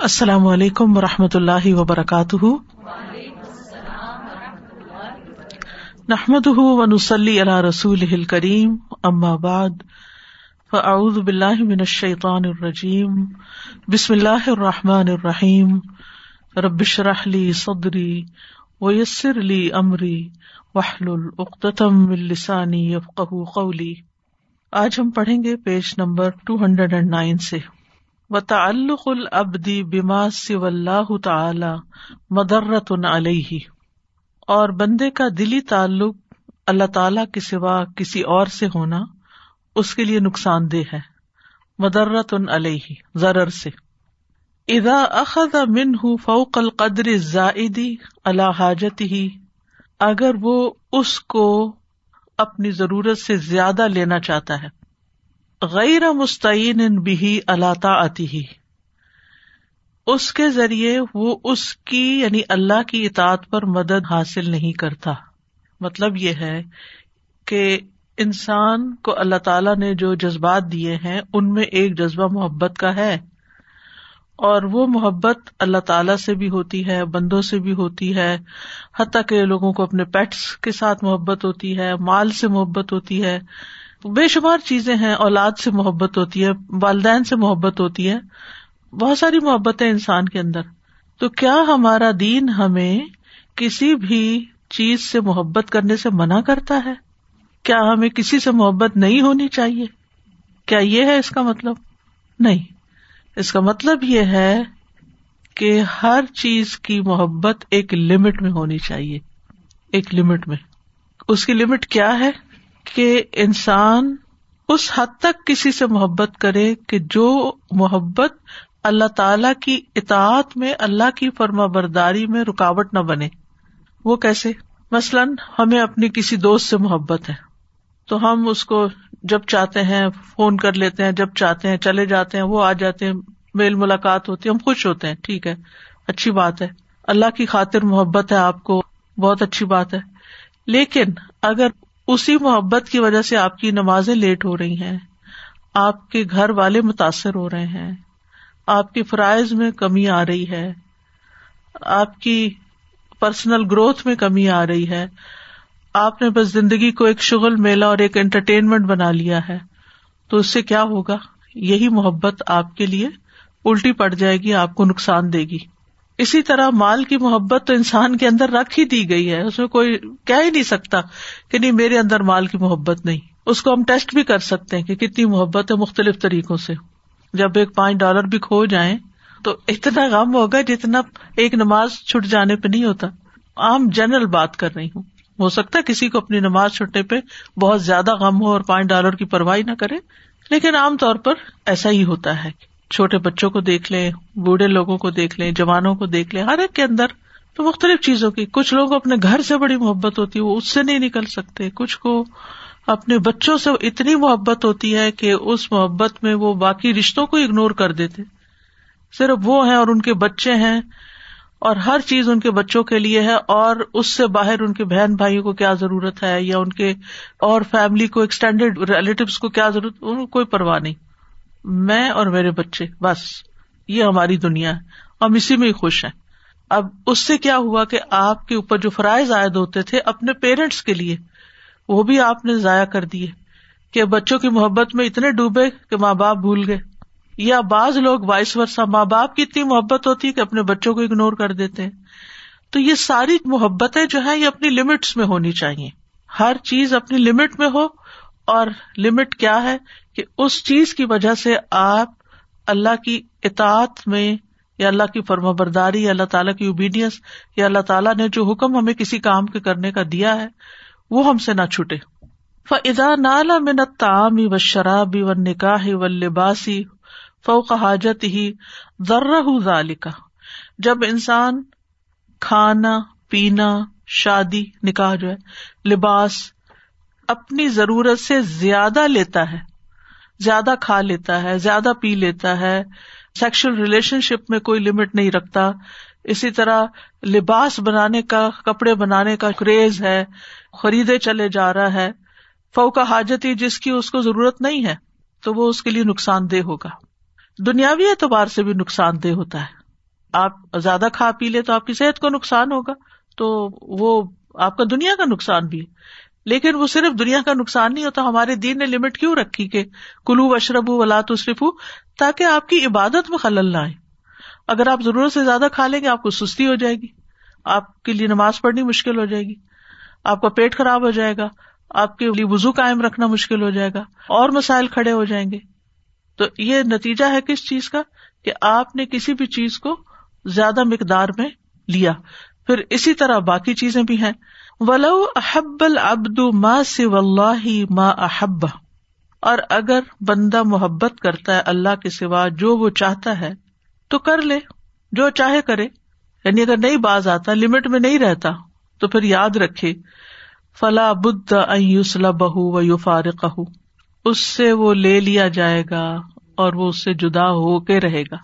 السلام علیکم و رحمۃ اللہ وبرکاتہ۔ نحمد ونسلی علی رسول کریم ام آباد فاعوذ باللہ من الشیطان الرجیم، بسم اللہ الرحمٰن الرحیم۔ ربش رحلی صدری ویسر علی عمری وحل العقتم السانی قولی۔ آج ہم پڑھیں گے page number two hundred and nine سے۔ و تعلق العبدی بما سو اللہ تعالی مدرت علیہ۔ اور بندے کا دلی تعلق اللہ تعالی کے سوا کسی اور سے ہونا اس کے لیے نقصان دہ ہے۔ مدرت علیہ، ضرر سے۔ ادا اخذ من فوق القدر زائدی اللہ حاجت ہی اگر وہ اس کو اپنی ضرورت سے زیادہ لینا چاہتا ہے۔ غیر مستعین بھی اللہ آتی ہی اس کے ذریعے وہ اس کی یعنی اللہ کی اطاعت پر مدد حاصل نہیں کرتا۔ مطلب یہ ہے کہ انسان کو اللہ تعالی نے جو جذبات دیے ہیں، ان میں ایک جذبہ محبت کا ہے۔ اور وہ محبت اللہ تعالی سے بھی ہوتی ہے، بندوں سے بھی ہوتی ہے۔ حتیٰ کہ لوگوں کو اپنے پیٹس کے ساتھ محبت ہوتی ہے، مال سے محبت ہوتی ہے۔ بے شمار چیزیں ہیں، اولاد سے محبت ہوتی ہے، والدین سے محبت ہوتی ہے، بہت ساری محبتیں انسان کے اندر۔ تو کیا ہمارا دین ہمیں کسی بھی چیز سے محبت کرنے سے منع کرتا ہے؟ کیا ہمیں کسی سے محبت نہیں ہونی چاہیے؟ کیا یہ ہے اس کا مطلب؟ نہیں۔ اس کا مطلب یہ ہے کہ ہر چیز کی محبت ایک لمٹ میں ہونی چاہیے۔ ایک لمٹ میں۔ اس کی لمٹ کیا ہے؟ کہ انسان اس حد تک کسی سے محبت کرے کہ جو محبت اللہ تعالی کی اطاعت میں، اللہ کی فرما برداری میں رکاوٹ نہ بنے۔ وہ کیسے؟ مثلاً ہمیں اپنی کسی دوست سے محبت ہے، تو ہم اس کو جب چاہتے ہیں فون کر لیتے ہیں، جب چاہتے ہیں چلے جاتے ہیں، وہ آ جاتے ہیں، میل ملاقات ہوتی ہے، ہم خوش ہوتے ہیں، ٹھیک ہے، اچھی بات ہے۔ اللہ کی خاطر محبت ہے آپ کو، بہت اچھی بات ہے۔ لیکن اگر اسی محبت کی وجہ سے آپ کی نمازیں لیٹ ہو رہی ہیں۔ آپ کے گھر والے متاثر ہو رہے ہیں۔ آپ کی فرائض میں کمی آ رہی ہے۔ آپ کی پرسنل گروتھ میں کمی آ رہی ہے۔ آپ نے بس زندگی کو ایک شغل، میلہ اور ایک انٹرٹینمنٹ بنا لیا ہے۔ تو اس سے کیا ہوگا؟ یہی محبت آپ کے لیے الٹی پڑ جائے گی، آپ کو نقصان دے گی۔ اسی طرح مال کی محبت تو انسان کے اندر رکھ ہی دی گئی ہے، اس میں کوئی کہہ ہی نہیں سکتا کہ نہیں میرے اندر مال کی محبت نہیں۔ اس کو ہم ٹیسٹ بھی کر سکتے ہیں کہ کتنی محبت ہے مختلف طریقوں سے۔ جب ایک پانچ ڈالر بھی کھو جائیں تو اتنا غم ہوگا جتنا ایک نماز چھٹ جانے پہ نہیں ہوتا۔ عام جنرل بات کر رہی ہوں۔ ہو سکتا ہے کسی کو اپنی نماز چھٹنے پہ بہت زیادہ غم ہو اور پانچ ڈالر کی پرواہ نہ کرے، لیکن عام طور پر ایسا ہی ہوتا ہے۔ چھوٹے بچوں کو دیکھ لیں، بوڑھے لوگوں کو دیکھ لیں، جوانوں کو دیکھ لیں، ہر ایک کے اندر تو مختلف چیزوں کی۔ کچھ لوگ اپنے گھر سے بڑی محبت ہوتی ہے، وہ اس سے نہیں نکل سکتے۔ کچھ کو اپنے بچوں سے اتنی محبت ہوتی ہے کہ اس محبت میں وہ باقی رشتوں کو اگنور کر دیتے۔ صرف وہ ہیں اور ان کے بچے ہیں اور ہر چیز ان کے بچوں کے لیے ہے اور اس سے باہر ان کے بہن بھائیوں کو کیا ضرورت ہے یا ان کے اور فیملی کو ایکسٹینڈیڈ ریلیٹیوس کو کیا ضرورت، ان کو کوئی پرواہ نہیں۔ میں اور میرے بچے، بس، یہ ہماری دنیا ہے۔ ہم اسی میں ہی خوش ہیں۔ اب اس سے کیا ہوا کہ آپ کے اوپر جو فرائض عائد ہوتے تھے اپنے پیرنٹس کے لیے، وہ بھی آپ نے ضائع کر دیے کہ بچوں کی محبت میں اتنے ڈوبے کہ ماں باپ بھول گئے۔ یا بعض لوگ وائس ورثہ ماں باپ کی اتنی محبت ہوتی ہے کہ اپنے بچوں کو اگنور کر دیتے ہیں۔ تو یہ ساری محبتیں جو ہے یہ اپنی لمٹس میں ہونی چاہیے۔ ہر چیز اپنی لمٹ میں ہو اور لمٹ کیا ہے؟ کہ اس چیز کی وجہ سے آپ اللہ کی اطاعت میں یا اللہ کی فرما برداری یا اللہ تعالیٰ کی اوبیڈینس یا اللہ تعالیٰ نے جو حکم ہمیں کسی کام کے کرنے کا دیا ہے، وہ ہم سے نہ چھوٹے فضا نالا منت تعامی و شرابی و نکاح و لباسی فوق حاجت ہی ذرہ ذالکا جب انسان کھانا، پینا، شادی، نکاح جو ہے، لباس اپنی ضرورت سے زیادہ لیتا ہے زیادہ کھا لیتا ہے، زیادہ پی لیتا ہے سیکشل ریلیشن شپ میں کوئی لمٹ نہیں رکھتا۔ اسی طرح لباس بنانے کا، کپڑے بنانے کا کریز ہے، خریدے چلے جا رہا ہے۔ فوکا حاجت ہی جس کی اس کو ضرورت نہیں ہے، تو وہ اس کے لیے نقصان دہ ہوگا۔ دنیاوی اعتبار سے بھی نقصان دہ ہوتا ہے۔ آپ زیادہ کھا پی لے تو آپ کی صحت کو نقصان ہوگا، تو وہ آپ کا دنیا کا نقصان بھی لیکن وہ صرف دنیا کا نقصان نہیں ہوتا، ہمارے دین نے لمٹ کیوں رکھی کہ کلو اشرب ولا تصرف تاکہ آپ کی عبادت میں خلل نہ آئے۔ اگر آپ ضرورت سے زیادہ کھا لیں گے، آپ کو سستی ہو جائے گی، آپ کے لیے نماز پڑھنی مشکل ہو جائے گی، آپ کا پیٹ خراب ہو جائے گا، آپ کے لیے وزو قائم رکھنا مشکل ہو جائے گا، اور مسائل کھڑے ہو جائیں گے۔ تو یہ نتیجہ ہے کس چیز کا؟ کہ آپ نے کسی بھی چیز کو زیادہ مقدار میں لیا۔ پھر اسی طرح باقی چیزیں بھی ہیں۔ ولو احب العبد ما سی ما احب اور اگر بندہ محبت کرتا ہے اللہ کے سوا جو وہ چاہتا ہے، تو کر لے، جو چاہے کرے۔ یعنی اگر نہیں باز آتا لمٹ میں نہیں رہتا، تو پھر یاد رکھے۔ فلا بد بہ و یو فارق اس سے وہ لے لیا جائے گا اور وہ اس سے جدا ہو کے رہے گا۔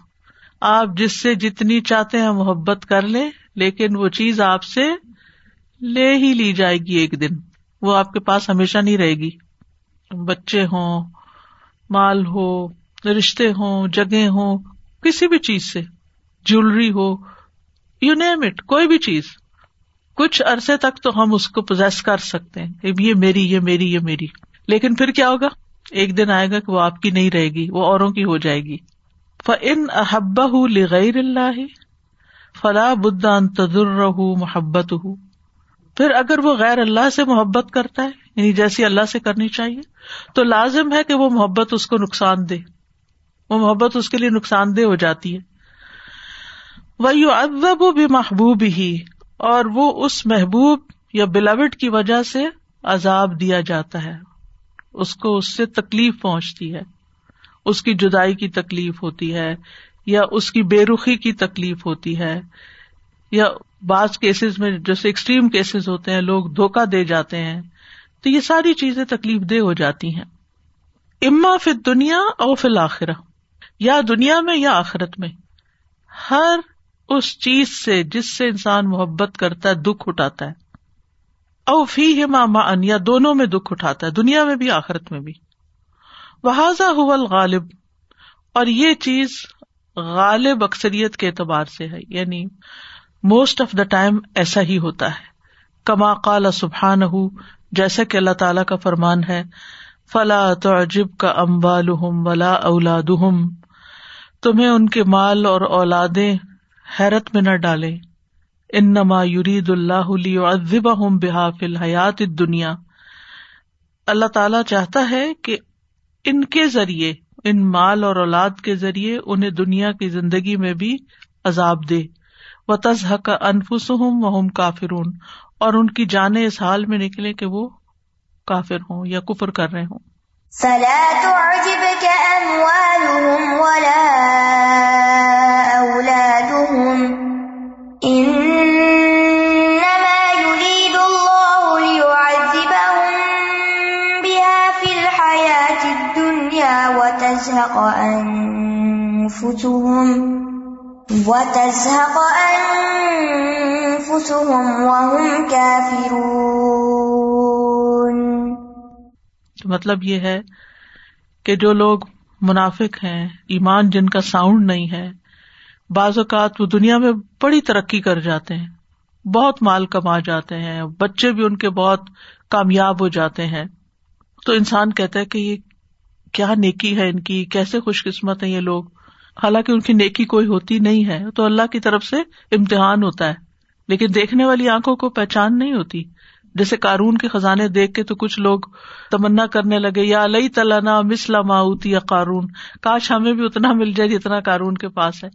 آپ جس سے جتنی چاہتے ہیں محبت کر لیں، لیکن وہ چیز آپ سے لے ہی لی جائے گی ایک دن۔ وہ آپ کے پاس ہمیشہ نہیں رہے گی۔ بچے ہوں، مال ہو، رشتے ہوں جگہ ہوں، کسی بھی چیز سے جیولری ہو یو نیم اٹ کوئی بھی چیز۔ کچھ عرصے تک تو ہم اس کو پوزیس کر سکتے ہیں۔ یہ میری یہ میری یہ میری۔ لیکن پھر کیا ہوگا؟ ایک دن آئے گا کہ وہ آپ کی نہیں رہے گی، وہ اوروں کی ہو جائے گی۔ فن احبا لغیر اللہ فلاح بدان تجر محبت ہُ پھر اگر وہ غیر اللہ سے محبت کرتا ہے یعنی جیسی اللہ سے کرنی چاہیے، تو لازم ہے کہ وہ محبت اس کو نقصان دے۔ وہ محبت اس کے لیے نقصان دہ ہو جاتی ہے۔ وہ ادب بھی محبوب ہی اور وہ اس محبوب یا بلاوٹ کی وجہ سے عذاب دیا جاتا ہے۔ اس کو اس سے تکلیف پہنچتی ہے۔ اس کی جدائی کی تکلیف ہوتی ہے، یا اس کی بے رخی کی تکلیف ہوتی ہے، یا بعض کیسز میں جیسے ایکسٹریم کیسز ہوتے ہیں، لوگ دھوکا دے جاتے ہیں، تو یہ ساری چیزیں تکلیف دہ ہو جاتی ہیں۔ اما فل دنیا اور فل آخرہ یا دنیا میں یا آخرت میں۔ ہر اس چیز سے جس سے انسان محبت کرتا ہے، دکھ اٹھاتا ہے۔ او فی ماما ان یا دونوں میں دکھ اٹھاتا ہے، دنیا میں بھی، آخرت میں بھی۔ وہذا غالب اور یہ چیز غالب اکثریت کے اعتبار سے ہے۔ یعنی موسٹ آف دا ٹائم ایسا ہی ہوتا ہے۔ کما قال سبحان ہُ جیسا کہ اللہ تعالی کا فرمان ہے، فلا تو عجب کا امبال ولا اولاد تمہیں ان کے مال اور اولادیں حیرت میں نہ ڈالے ان نما یورید اللہ ادب ہوں بحاف الحیات دنیا اللہ تعالی چاہتا ہے کہ ان کے ذریعے، ان مال اور اولاد کے ذریعے انہیں دنیا کی زندگی میں بھی عذاب دے۔ و تزہ کا انفس ہوں وہ کافرون اور ان کی جانے اس حال میں نکلے کہ وہ کافر ہوں یا کفر کر رہے ہوں۔ فلا تعجبك أموالهم ولا أولادهم إنما يريد الله ليعذبهم بها في الحياة الدنيا وتزهق أنفسهم وتزهق أنفسهم وهم كافرون. مطلب یہ ہے کہ جو لوگ منافق ہیں، ایمان جن کا ساؤنڈ نہیں ہے، بعض اوقات وہ دنیا میں بڑی ترقی کر جاتے ہیں، بہت مال کما جاتے ہیں، بچے بھی ان کے بہت کامیاب ہو جاتے ہیں۔ تو انسان کہتا ہے کہ یہ کیا نیکی ہے ان کی، کیسے خوش قسمت ہے یہ لوگ؟ حالانکہ ان کی نیکی کوئی ہوتی نہیں ہے، تو اللہ کی طرف سے امتحان ہوتا ہے۔ لیکن دیکھنے والی آنکھوں کو پہچان نہیں ہوتی۔ جیسے کارون کے خزانے دیکھ کے تو کچھ لوگ تمنا کرنے لگے، یا علیہ تلانا مسلا ماؤتی یا کارون کاش ہمیں بھی اتنا مل جائے جتنا کارون کے پاس ہے۔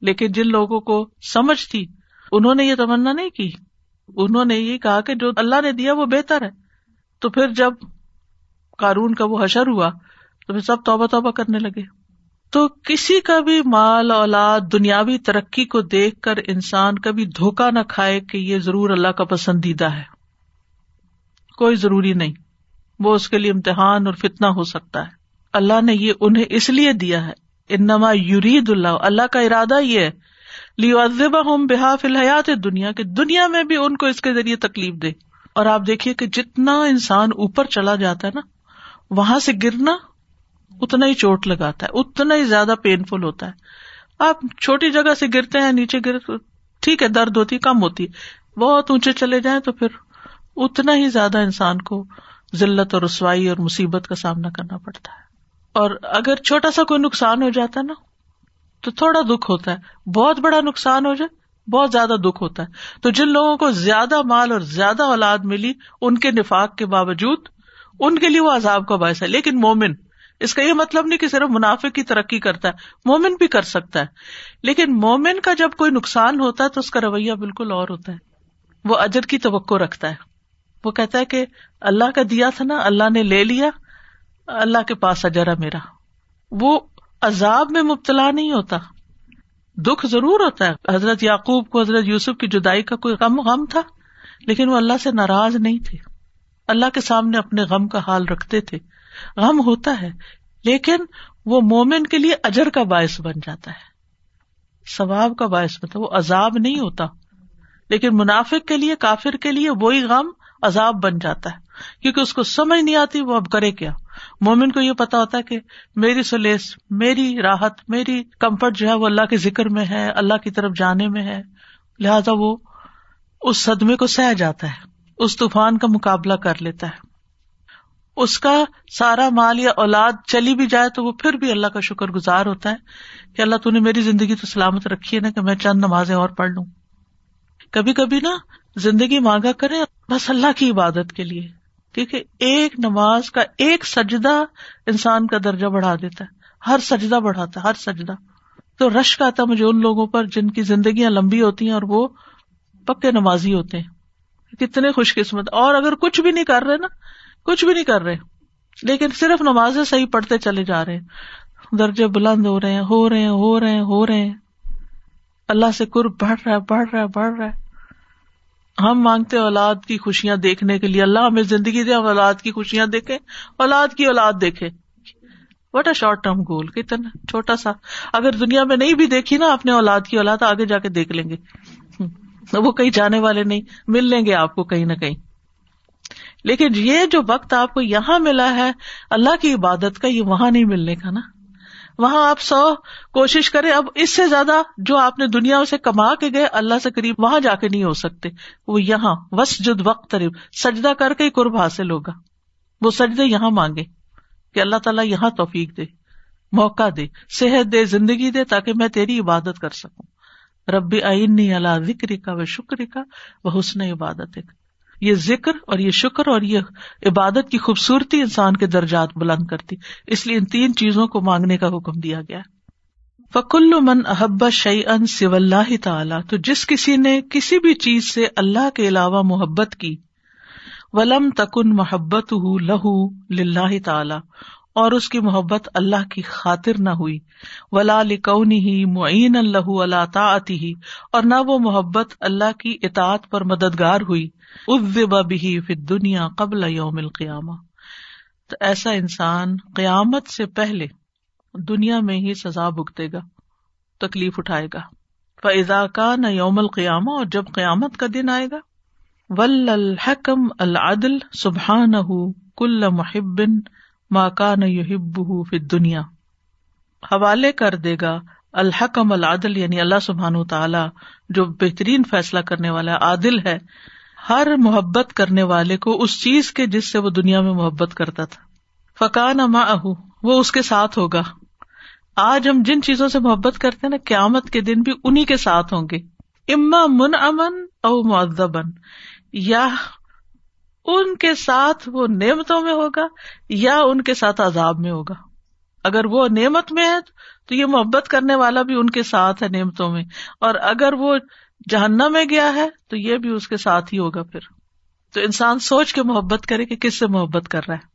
لیکن جن لوگوں کو سمجھ تھی، انہوں نے یہ تمنا نہیں کی۔ انہوں نے یہ کہا کہ جو اللہ نے دیا وہ بہتر ہے۔ تو پھر جب کارون کا وہ حشر ہوا، تو پھر سب توبہ توبہ کرنے لگے۔ تو کسی کا بھی مال، اولاد، دنیاوی ترقی کو دیکھ کر انسان کبھی دھوکا نہ کھائے کہ یہ ضرور اللہ کا پسندیدہ ہے۔ کوئی ضروری نہیں۔ وہ اس کے لیے امتحان اور فتنا ہو سکتا ہے۔ اللہ نے یہ انہیں اس لیے دیا ہے۔ انما یورید اللہ۔ اللہ کا ارادہ یہ ہے۔ لیو ازبا ہوں بحاف الحیات دنیا کے دنیا میں بھی ان کو اس کے ذریعے تکلیف دے۔ اور آپ دیکھیے کہ جتنا انسان اوپر چلا جاتا ہے نا، وہاں سے گرنا اتنا ہی چوٹ لگاتا ہے، اتنا ہی زیادہ پین فل ہوتا ہے۔ آپ چھوٹی جگہ سے گرتے ہیں، نیچے گر، ٹھیک ہے، درد ہوتی، کم ہوتی۔ ہے بہت اونچے چلے جائیں تو پھر اتنا ہی زیادہ انسان کو ذلت اور رسوائی اور مصیبت کا سامنا کرنا پڑتا ہے۔ اور اگر چھوٹا سا کوئی نقصان ہو جاتا ہے نا، تو تھوڑا دکھ ہوتا ہے۔ بہت بڑا نقصان ہو جائے، بہت زیادہ دکھ ہوتا ہے۔ تو جن لوگوں کو زیادہ مال اور زیادہ اولاد ملی، ان کے نفاق کے باوجود، ان کے لیے وہ عذاب کا باعث ہے۔ لیکن مومن اس کا یہ مطلب نہیں کہ صرف منافع کی ترقی کرتا ہے، مومن بھی کر سکتا ہے۔ لیکن مومن کا جب کوئی نقصان ہوتا ہے تو اس کا رویہ بالکل اور ہوتا ہے۔ وہ اجر کی توقع رکھتا ہے۔ وہ کہتا ہے کہ اللہ کا دیا تھا نا، اللہ نے لے لیا، اللہ کے پاس اجرا میرا۔ وہ عذاب میں مبتلا نہیں ہوتا۔ دکھ ضرور ہوتا ہے۔ حضرت یعقوب کو، حضرت یوسف کی جدائی کا کوئی غم غم تھا، لیکن وہ اللہ سے ناراض نہیں تھے۔ اللہ کے سامنے اپنے غم کا حال رکھتے تھے۔ غم ہوتا ہے، لیکن وہ مومن کے لیے اجر کا باعث بن جاتا ہے۔ ثواب کا باعث بنتا ہے۔ وہ عذاب نہیں ہوتا۔ لیکن منافق کے لیے، کافر کے لیے وہی غم عذاب بن جاتا ہے۔ کیونکہ اس کو سمجھ نہیں آتی، وہ اب کرے کیا۔ مومن کو یہ پتا ہوتا ہے کہ میری سلیس، میری راحت، میری کمفرٹ جو ہے، وہ اللہ کے ذکر میں ہے، اللہ کی طرف جانے میں ہے۔ لہذا وہ اس صدمے کو سہ جاتا ہے۔ اس طوفان کا مقابلہ کر لیتا ہے۔ اس کا سارا مال یا اولاد چلی بھی جائے تو وہ پھر بھی اللہ کا شکر گزار ہوتا ہے کہ اللہ نے میری زندگی تو سلامت رکھی ہے نا کہ میں چند نمازیں اور پڑھ لوں۔ کبھی کبھی نا زندگی مانگا کرے بس اللہ کی عبادت کے لیے، کیونکہ ایک نماز کا ایک سجدہ انسان کا درجہ بڑھا دیتا ہے۔ ہر سجدہ بڑھاتا ہے، ہر سجدہ۔ تو رشک آتا مجھے ان لوگوں پر جن کی زندگیاں لمبی ہوتی ہیں اور وہ پکے نمازی ہوتے ہیں۔ کتنے خوش قسمت۔ اور اگر کچھ بھی نہیں کر رہے نا کچھ بھی نہیں کر رہے لیکن صرف نمازیں صحیح پڑھتے چلے جا رہے ہیں۔ درجے بلند ہو رہے ہیں، ہو رہے ہیں، ہو رہے ہیں، ہو رہے ہیں۔ اللہ سے قرب بڑھ رہا ہے، بڑھ رہا ہے، بڑھ رہا ہے۔ ہم مانگتے اولاد کی خوشیاں دیکھنے کے لیے۔ اللہ ہمیں زندگی دے، ہم اولاد کی خوشیاں دیکھے اولاد کی اولاد دیکھے۔ What a short term goal کتنا چھوٹا سا۔ اگر دنیا میں نہیں بھی دیکھی نا اپنے اولاد کی، اولاد آگے جا کے دیکھ لیں گے۔ وہ کہیں جانے والے نہیں، مل لیں گے آپ کو کہیں نہ کہیں۔ لیکن یہ جو وقت آپ کو یہاں ملا ہے، اللہ کی عبادت کا، یہ وہاں نہیں ملنے کا نا۔ وہاں آپ سو کوشش کرے اب اس سے زیادہ جو آپ نے دنیا سے کما کے گئے، اللہ سے قریب وہاں جا کے نہیں ہو سکتے۔ وہ یہاں وس جد وقت قریب، سجدہ کر کے ہی قرب حاصل ہوگا۔ وہ سجدے یہاں مانگے کہ اللہ تعالیٰ یہاں توفیق دے، موقع دے، صحت دے، زندگی دے، تاکہ میں تیری عبادت کر سکوں۔ ربی آئین اللہ ذکر کا و شکر کا وہ حسن عبادت یہ ذکر اور یہ شکر اور یہ عبادت کی خوبصورتی انسان کے درجات بلند کرتی۔ اس لیے ان تین چیزوں کو مانگنے کا حکم دیا گیا۔ فکل من احب شعی ان سی اللہ تعالی، تو جس کسی نے کسی بھی چیز سے اللہ کے علاوہ محبت کی، ولم تکن محبت ہُ لہو لاہ تعالی، اور اس کی محبت اللہ کی خاطر نہ ہوئی۔ ولا لکونی ہی معین اللہ اللہ تعتی ہی اور نہ وہ محبت اللہ کی اطاعت پر مددگار ہوئی۔ بھی پھر دنیا قبل یوم القیامہ۔ تو ایسا انسان قیامت سے پہلے دنیا میں ہی سزا بھگتے گا، تکلیف اٹھائے گا۔ فضا کا نہ یوم القیامہ اور جب قیامت کا دن آئے گا، ول الحکم العدل سبحان کل محبن ماکا نہ یوہب فی دنیا حوالے کر دے گا الحکم العدل یعنی اللہ سبحان تعالی جو بہترین فیصلہ کرنے والا عادل ہے ہر محبت کرنے والے کو اس چیز کے جس سے وہ دنیا میں محبت کرتا تھا۔ فقان اما اہ وہ اس کے ساتھ ہوگا۔ آج ہم جن چیزوں سے محبت کرتے نا، قیامت کے دن بھی انہیں کے ساتھ ہوں گے۔ اما من امن او معذبن یا ان کے ساتھ وہ نعمتوں میں ہوگا یا ان کے ساتھ عذاب میں ہوگا۔ اگر وہ نعمت میں ہے تو یہ محبت کرنے والا بھی ان کے ساتھ ہے نعمتوں میں۔ اور اگر وہ جہنم میں گیا ہے تو یہ بھی اس کے ساتھ ہی ہوگا پھر۔ تو انسان سوچ کے محبت کرے کہ کس سے محبت کر رہا ہے۔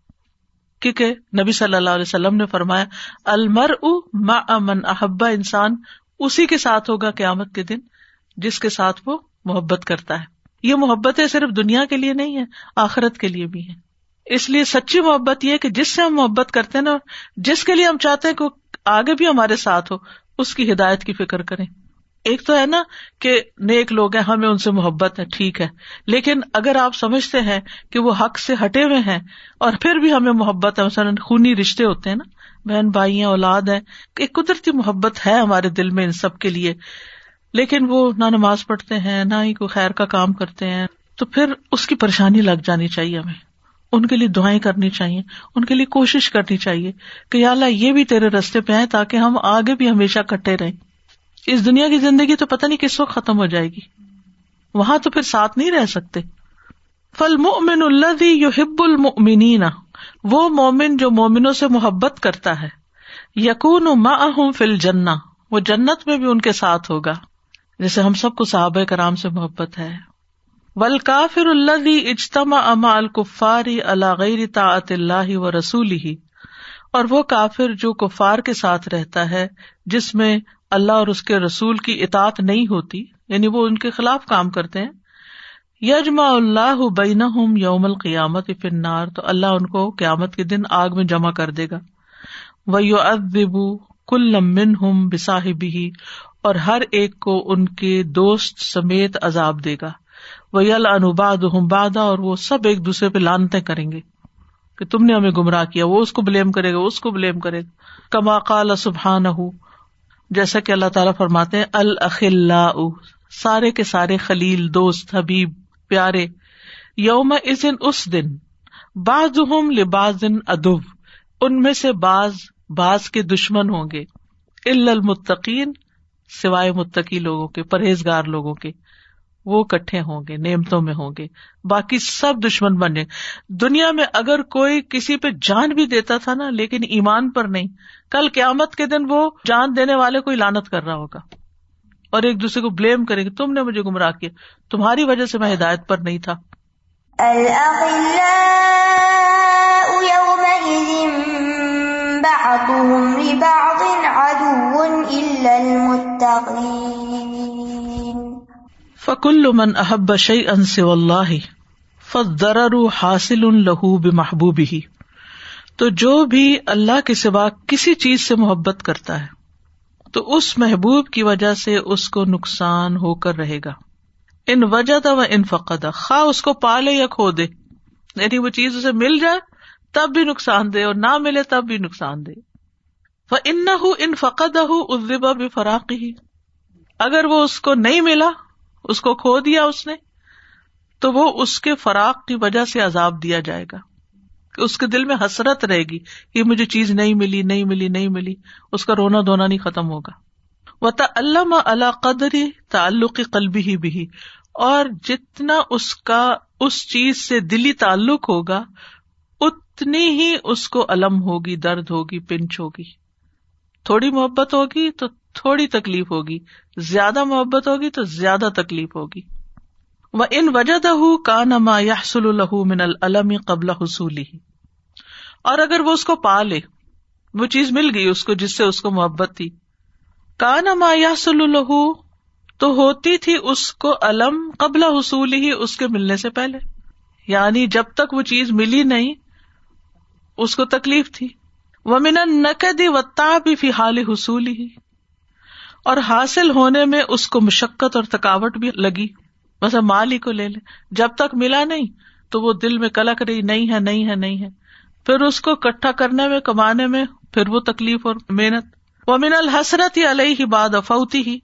کیونکہ نبی صلی اللہ علیہ وسلم نے فرمایا المر ما امن احبا انسان اسی کے ساتھ ہوگا قیامت کے دن جس کے ساتھ وہ محبت کرتا ہے۔ یہ محبت صرف دنیا کے لیے نہیں ہے آخرت کے لیے بھی ہے اس لیے سچی محبت یہ کہ جس سے ہم محبت کرتے ہیں نا جس کے لیے ہم چاہتے ہیں کہ وہ آگے بھی ہمارے ساتھ ہو، اس کی ہدایت کی فکر کریں۔ ایک تو ہے نا کہ نیک لوگ ہیں، ہمیں ان سے محبت ہے، ٹھیک ہے۔ لیکن اگر آپ سمجھتے ہیں کہ وہ حق سے ہٹے ہوئے ہیں اور پھر بھی ہمیں محبت ہے، مثلاً خونی رشتے ہوتے ہیں نا، بہن بھائی ہیں، اولاد ہیں، ایک قدرتی محبت ہے ہمارے دل میں ان سب کے لیے۔ لیکن وہ نہ نماز پڑھتے ہیں، نہ ہی کوئی خیر کا کام کرتے ہیں۔ تو پھر اس کی پریشانی لگ جانی چاہیے ہمیں۔ ان کے لیے دعائیں کرنی چاہیے، ان کے لیے کوشش کرنی چاہیے کہ اللہ یہ بھی تیرے رستے پہ آئے تاکہ ہم آگے بھی ہمیشہ کٹے رہیں۔ اس دنیا کی زندگی تو پتہ نہیں کس وقت ختم ہو جائے گی۔ وہاں تو پھر ساتھ نہیں رہ سکتے۔ فل مومن اللہ یو ہب المنینا وہ مومن جو مومنوں سے محبت کرتا ہے یقون و فل جنا وہ جنت میں بھی ان کے ساتھ ہوگا جیسے ہم سب کو صحابہ کرام سے محبت ہے۔ ول کافر اللہ اجتما اما الکفاری اللہ غیر طاعت اللہ و رسول ہی اور وہ کافر جو کفار کے ساتھ رہتا ہے، جس میں اللہ اور اس کے رسول کی اطاعت نہیں ہوتی یعنی وہ ان کے خلاف کام کرتے ہیں۔ یجما اللہ بین یوم القیامت فنار تو اللہ ان کو قیامت کے دن آگ میں جمع کر دے گا۔ وہ یو ادبو کل لمن ہم بساحبی اور ہر ایک کو ان کے دوست سمیت عذاب دے گا۔ وہ یل انباد ہم بادا اور وہ سب ایک دوسرے پہ لانتے کریں گے کہ تم نے ہمیں گمراہ کیا، وہ اس کو بلیم کرے گا اس کو بلیم کرے گا۔ کما کال سبحان جیسا کہ اللہ تعالیٰ فرماتے ہیں الخلا سارے کے سارے خلیل، دوست، حبیب، پیارے یوم اس دن اس دن بعض ہم لباز ادب ان میں سے باز باز کے دشمن ہوں گے المتقین، سوائے متقی لوگوں کے، پرہیزگار لوگوں کے۔ وہ کٹھے ہوں گے، نعمتوں میں ہوں گے۔ باقی سب دشمن بنے دنیا میں اگر کوئی کسی پہ جان بھی دیتا تھا نا، لیکن ایمان پر نہیں۔ کل قیامت کے دن وہ جان دینے والے کو لانت کر رہا ہوگا۔ اور ایک دوسرے کو بلیم کرے گی تم نے مجھے گمراہ کیا۔ تمہاری وجہ سے میں ہدایت پر نہیں تھا۔ فکل من احب شعی ان سے اللہ فر حاصل لہو بحبوب ہی تو جو بھی اللہ کے سوا کسی چیز سے محبت کرتا ہے، تو اس محبوب کی وجہ سے اس کو نقصان ہو کر رہے گا۔ ان وجہ و ان فقد، خواہ اس کو پالے یا کھو دے۔ یعنی وہ چیز اسے مل جائے، تب بھی نقصان دے، اور نہ ملے تب بھی نقصان دے۔ وہ ان نہ ہو ان فقد ہُوا بھی فراق ہی اگر وہ اس کو نہیں ملا اس کو کھو دیا اس نے، تو وہ اس کے فراق کی وجہ سے عذاب دیا جائے گا۔ اس کے دل میں حسرت رہے گی کہ مجھے چیز نہیں ملی نہیں ملی نہیں ملی۔ اس کا رونا دھونا نہیں ختم ہوگا۔ وہ اللہ قدری تعلق قلبی ہی بھی اور جتنا اس کا، اس چیز سے دلی تعلق ہوگا، اتنی ہی اس کو علم ہوگی، درد ہوگی، پنچ ہوگی۔ تھوڑی محبت ہوگی تو تھوڑی تکلیف ہوگی، زیادہ محبت ہوگی تو زیادہ تکلیف ہوگی۔ وہ ان وجہ دہ کا نما یاسل الح من العلم قبل حصولی اور اگر وہ اس کو پا لے، وہ چیز مل گئی اس کو جس سے اس کو محبت تھی۔ کا نما یاسل الح تو ہوتی تھی اس کو علم قبل حصول ہی اس کے ملنے سے پہلے۔ یعنی جب تک وہ چیز ملی نہیں، اس کو تکلیف تھی۔ وہ من نقدی وتا بھی فی حال حصول ہی۔ اور حاصل ہونے میں اس کو مشقت اور تھکاوٹ بھی لگی۔ بس مال ہی کو لے لے۔ جب تک ملا نہیں تو وہ دل میں کلک رہی، نہیں ہے نہیں ہے نہیں ہے۔ پھر اس کو کٹھا کرنے میں، کمانے میں پھر وہ تکلیف اور محنت۔ وہ من الحسرت ہی علیہ ہی باد افوتی ہی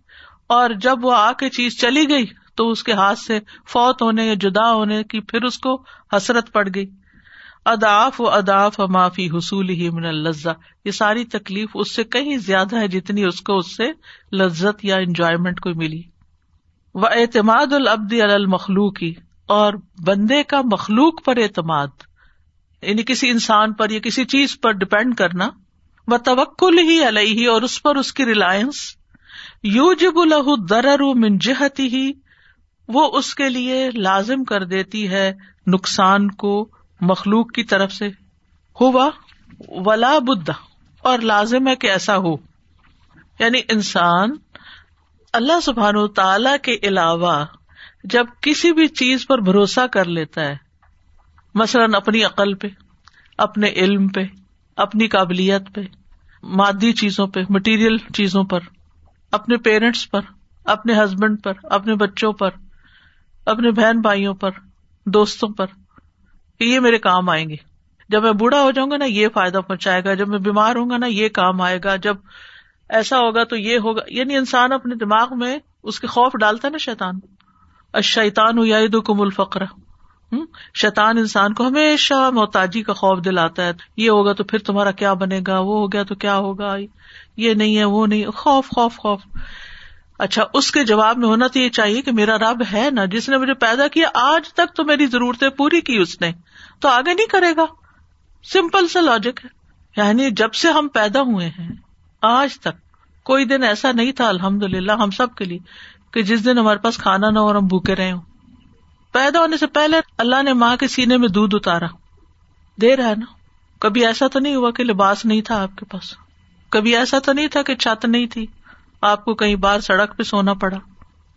اور جب وہ آ کے چیز چلی گئی تو اس کے ہاتھ سے فوت ہونے یا جدا ہونے کی پھر اس کو حسرت پڑ گئی۔ اداف و اداف معافی حصول ہی من الزا یہ ساری تکلیف اس سے کہیں زیادہ ہے جتنی اس کو اس سے لذت یا انجوائمنٹ کو ملی۔ وہ اعتماد العبد المخلوقی اور بندے کا مخلوق پر اعتماد۔ یعنی کسی انسان پر یا کسی چیز پر ڈپینڈ کرنا۔ وہ توکل ہی علیہ، اور اس پر اس کی ریلائنس یو جب الح درر من جہتی ہی وہ اس کے لیے لازم کر دیتی ہے نقصان کو مخلوق کی طرف سے ہوا ولا بدھ اور لازم ہے کہ ایسا ہو۔ یعنی انسان اللہ سبحان تعالی کے علاوہ جب کسی بھی چیز پر بھروسہ کر لیتا ہے، مثلاً اپنی عقل پہ، اپنے علم پہ، اپنی قابلیت پہ، مادی چیزوں پہ مٹیریل چیزوں پر، اپنے پیرنٹس پر، اپنے ہسبینڈ پر، اپنے بچوں پر، اپنے بہن بھائیوں پر، دوستوں پر کہ یہ میرے کام آئیں گے۔ جب میں بوڑھا ہو جاؤں گا نا، یہ فائدہ پہنچائے گا۔ جب میں بیمار ہوں گا نا، یہ کام آئے گا۔ جب ایسا ہوگا تو یہ ہوگا۔ یعنی انسان اپنے دماغ میں اس کے خوف ڈالتا ہے نا شیتان شیتان ہو یا کم الفقر شیتان انسان کو ہمیشہ محتاجی کا خوف دلاتا ہے۔ یہ ہوگا تو پھر تمہارا کیا بنے گا؟ وہ ہو گیا تو کیا ہوگا؟ یہ نہیں ہے، وہ نہیں خوف خوف خوف۔ اچھا اس کے جواب میں ہونا تو یہ چاہیے کہ میرا رب ہے نا، جس نے مجھے پیدا کیا، آج تک تو میری ضرورتیں پوری کی اس نے، تو آگے نہیں کرے گا۔ سمپل سا لاجک ہے۔ یعنی جب سے ہم پیدا ہوئے ہیں، آج تک کوئی دن ایسا نہیں تھا الحمد للہ ہم سب کے لیے، کہ جس دن ہمارے پاس کھانا نہ ہو اور ہم بھوکے رہے ہوں۔ پیدا ہونے سے پہلے اللہ نے ماں کے سینے میں دودھ اتارا۔ دے رہا ہے نا۔ کبھی ایسا تو نہیں ہوا کہ لباس نہیں تھا آپ کے پاس۔ کبھی ایسا تو نہیں تھا کہ چھت نہیں تھی۔ آپ کو کئی بار سڑک پہ سونا پڑا۔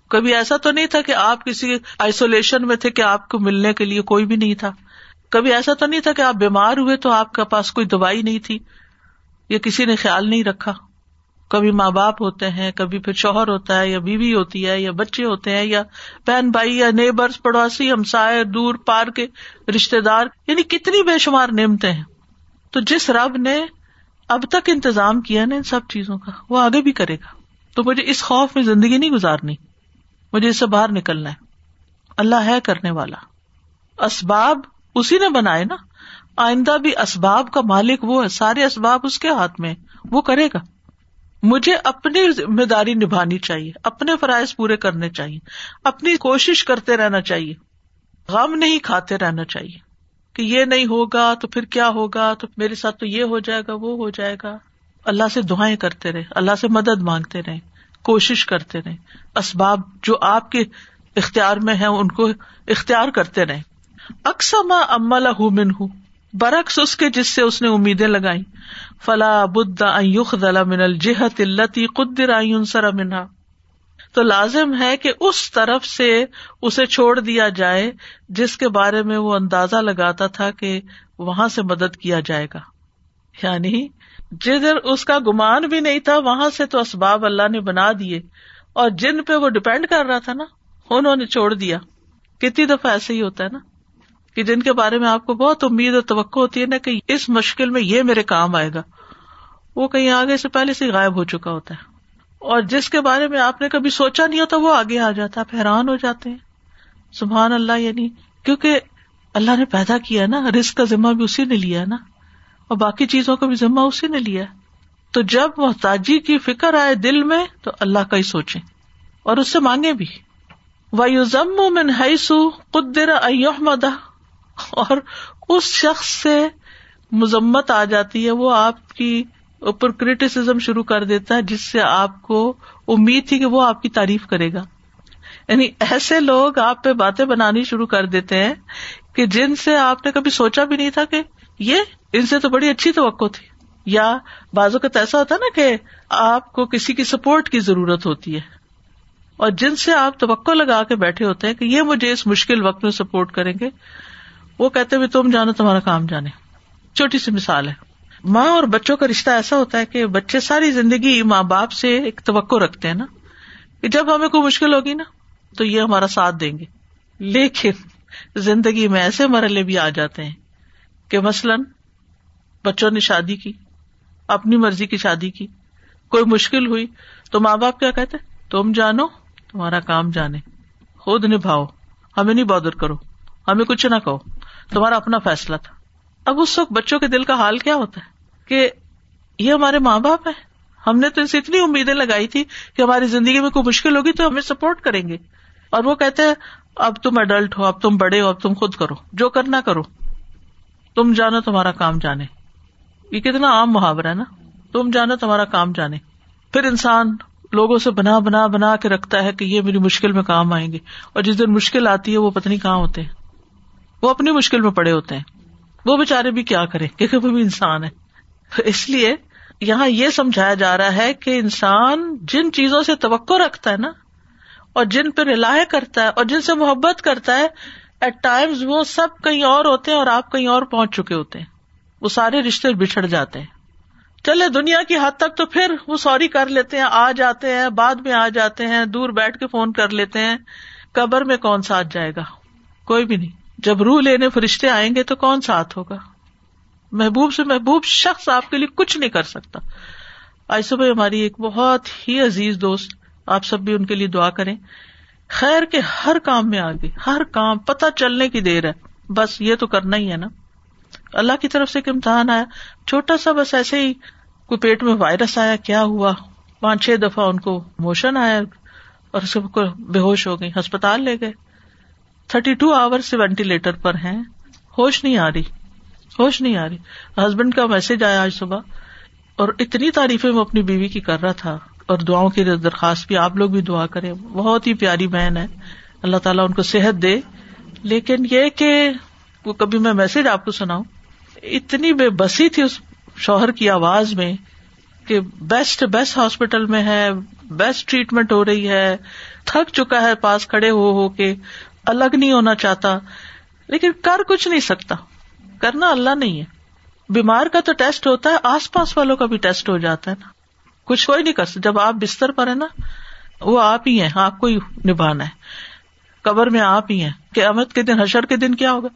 کبھی ایسا تو نہیں تھا کہ آپ کسی آئسولیشن میں تھے کہ آپ کو ملنے کے لیے کوئی بھی نہیں تھا۔ کبھی ایسا تو نہیں تھا کہ آپ بیمار ہوئے تو آپ کے پاس کوئی دوائی نہیں تھی۔ یا کسی نے خیال نہیں رکھا۔ کبھی ماں باپ ہوتے ہیں، کبھی پھر شوہر ہوتا ہے یا بیوی ہوتی ہے یا بچے ہوتے ہیں یا بہن بھائی یا نیبرس پڑوسی، ہمسائے، دور پار کے رشتے دار۔ یعنی کتنی بے شمار نعمتیں ہیں۔ تو جس رب نے اب تک انتظام کیا نا ان سب چیزوں کا، وہ آگے بھی کرے گا۔ تو مجھے اس خوف میں زندگی نہیں گزارنی، مجھے اس سے باہر نکلنا ہے۔ اللہ ہے کرنے والا۔ اسباب اسی نے بنائے نا۔ آئندہ بھی اسباب کا مالک وہ ہے، سارے اسباب اس کے ہاتھ میں وہ کرے گا۔ مجھے اپنی ذمہ داری نبھانی چاہیے، اپنے فرائض پورے کرنے چاہیے۔ اپنی کوشش کرتے رہنا چاہیے۔ غم نہیں کھاتے رہنا چاہیے۔ کہ یہ نہیں ہوگا تو پھر کیا ہوگا؟ تو میرے ساتھ تو یہ ہو جائے گا، وہ ہو جائے گا۔ اللہ سے دعائیں کرتے رہے، اللہ سے مدد مانگتے رہے۔ کوشش کرتے رہے۔ اسباب جو آپ کے اختیار میں ہے ان کو اختیار کرتے رہے۔ اکثر امل من ہوں برعکس اس کے جس سے اس نے امیدیں لگائی فلا بد من الجہت التی قدر سر منہا۔ تو لازم ہے کہ اس طرف سے اسے چھوڑ دیا جائے، جس کے بارے میں وہ اندازہ لگاتا تھا کہ وہاں سے مدد کیا جائے گا۔ یعنی جدھر اس کا گمان بھی نہیں تھا، وہاں سے تو اسباب اللہ نے بنا دیے۔ اور جن پہ وہ ڈپینڈ کر رہا تھا نا، انہوں نے چھوڑ دیا۔ کتنی دفعہ ایسے ہی ہوتا ہے نا کہ جن کے بارے میں آپ کو بہت امید اور توقع ہوتی ہے نا کہ اس مشکل میں یہ میرے کام آئے گا۔ وہ کہیں آگے سے پہلے سے غائب ہو چکا ہوتا ہے۔ اور جس کے بارے میں آپ نے کبھی سوچا نہیں ہوتا، وہ آگے آ جاتا آپ حیران ہو جاتے ہیں۔ سبحان اللہ یعنی کیونکہ اللہ نے پیدا کیا نا رسک کا ذمہ بھی اسی نے لیا نا۔ اور باقی چیزوں کا بھی ذمہ اسی نے لیا تو جب محتاجی کی فکر آئے دل میں، تو اللہ کا ہی سوچے اور اس سے مانگے بھی۔ من حیثو قدر ایحمدہ اور اس شخص سے مذمت آ جاتی ہے، وہ آپ کی اوپر کریٹیسم شروع کر دیتا ہے، جس سے آپ کو امید تھی کہ وہ آپ کی تعریف کرے گا۔ یعنی ایسے لوگ آپ پہ باتیں بنانی شروع کر دیتے ہیں کہ جن سے آپ نے کبھی سوچا بھی نہیں تھا کہ یہ ان سے تو بڑی اچھی توقع تھی۔ یا بازو کا ایسا ہوتا نا کہ آپ کو کسی کی سپورٹ کی ضرورت ہوتی ہے۔ اور جن سے آپ توقع لگا کے بیٹھے ہوتے ہیں کہ یہ مجھے اس مشکل وقت میں سپورٹ کریں گے، وہ کہتے ہوئے تم جانو تمہارا کام جانے۔ چھوٹی سی مثال ہے۔ ماں اور بچوں کا رشتہ ایسا ہوتا ہے کہ بچے ساری زندگی ماں باپ سے ایک توقع رکھتے ہیں نا کہ جب ہمیں کوئی مشکل ہوگی نا تو یہ ہمارا ساتھ دیں گے۔ لیکن زندگی میں ایسے مرحلے بھی آ جاتے ہیں کہ مثلاً بچوں نے شادی کی، اپنی مرضی کی شادی کی، کوئی مشکل ہوئی تو ماں باپ کیا کہتے تم جانو، تمہارا کام جانے، خود نبھاؤ، ہمیں نہیں بادر کرو، ہمیں کچھ نہ کہو، تمہارا اپنا فیصلہ تھا۔ اب اس وقت بچوں کے دل کا حال کیا ہوتا ہے؟ کہ یہ ہمارے ماں باپ ہے ہم نے تو ان سے اتنی امیدیں لگائی تھی کہ ہماری زندگی میں کوئی مشکل ہوگی تو ہمیں سپورٹ کریں گے۔ اور وہ کہتے ہیں، اب تم اڈلٹ ہو، اب تم بڑے ہو، اب تم خود کرو، جو کرنا کرو۔ تم جانو تمہارا کام جانے۔ یہ کتنا عام محاورہ ہے نا؟ تم جانو تمہارا کام جانے۔ پھر انسان لوگوں سے بنا بنا بنا کے رکھتا ہے کہ یہ میری مشکل میں کام آئیں گے۔ اور جس دن مشکل آتی ہے، وہ پتنی کہاں ہوتے ہیں۔ وہ اپنی مشکل میں پڑے ہوتے ہیں۔ وہ بےچارے بھی کیا کرے کیونکہ وہ بھی انسان ہے۔ اس لیے یہاں یہ سمجھایا جا رہا ہے کہ انسان جن چیزوں سے توقع رکھتا ہے نا، اور جن پہ رلاح کرتا ہے، اور جن سے محبت کرتا ہے ایٹ ٹائمز وہ سب کہیں اور ہوتے ہیں اور آپ کہیں اور پہنچ چکے ہوتے ہیں۔ وہ سارے رشتے بچھڑ جاتے ہیں۔ چلے دنیا کی حد تک تو پھر وہ سوری کر لیتے ہیں، آ جاتے ہیں، بعد میں آ جاتے ہیں، دور بیٹھ کے فون کر لیتے ہیں۔ قبر میں کون ساتھ جائے گا؟ کوئی بھی نہیں۔ جب روح لینے فرشتے آئیں گے تو کون ساتھ ہوگا؟ محبوب سے محبوب شخص آپ کے لیے کچھ نہیں کر سکتا۔ آج صبح ہماری ایک بہت ہی عزیز دوست، آپ سب بھی ان کے لیے دعا کریں۔ خیر کے ہر کام میں آگے، ہر کام، پتہ چلنے کی دیر ہے۔ بس یہ تو کرنا ہی ہے نا۔ اللہ کی طرف سے ایک امتحان آیا۔ چھوٹا سا بس ایسے ہی کوئی پیٹ میں وائرس آیا، کیا ہوا؟ پانچ چھ دفعہ ان کو موشن آیا اور سب کو بے ہوش ہو گئی، ہسپتال لے گئے۔ تھرٹی ٹو آور سے وینٹیلیٹر پر ہیں۔ ہوش نہیں آ رہی، ہوش نہیں آ رہی۔ ہسبینڈ کا میسج آیا آج صبح اور اتنی تعریفیں وہ اپنی بیوی کی کر رہا تھا اور دعاؤں کی درخواست بھی، آپ لوگ بھی دعا کریں۔ بہت ہی پیاری بہن ہے۔ اللہ تعالیٰ ان کو صحت دے۔ لیکن یہ کہ وہ کبھی میں میسج آپ کو سناؤں اتنی بے بسی تھی اس شوہر کی آواز میں کہ بیسٹ بیسٹ ہاسپٹل میں ہے بیسٹ ٹریٹمنٹ ہو رہی ہے، تھک چکا ہے، پاس کھڑے ہو ہو کے، الگ نہیں ہونا چاہتا۔ لیکن کر کچھ نہیں سکتا۔ کرنا اللہ نہیں ہے۔ بیمار کا تو ٹیسٹ ہوتا ہے، آس پاس والوں کا بھی ٹیسٹ ہو جاتا ہے نا۔ کچھ کوئی نہیں کر سکتا۔ جب آپ بستر پر ہے نا، وہ آپ ہی ہیں، آپ کو ہی نبھانا ہے۔ قبر میں آپ ہی ہیں کہ امت کے دن، حشر کے دن کیا ہوگا؟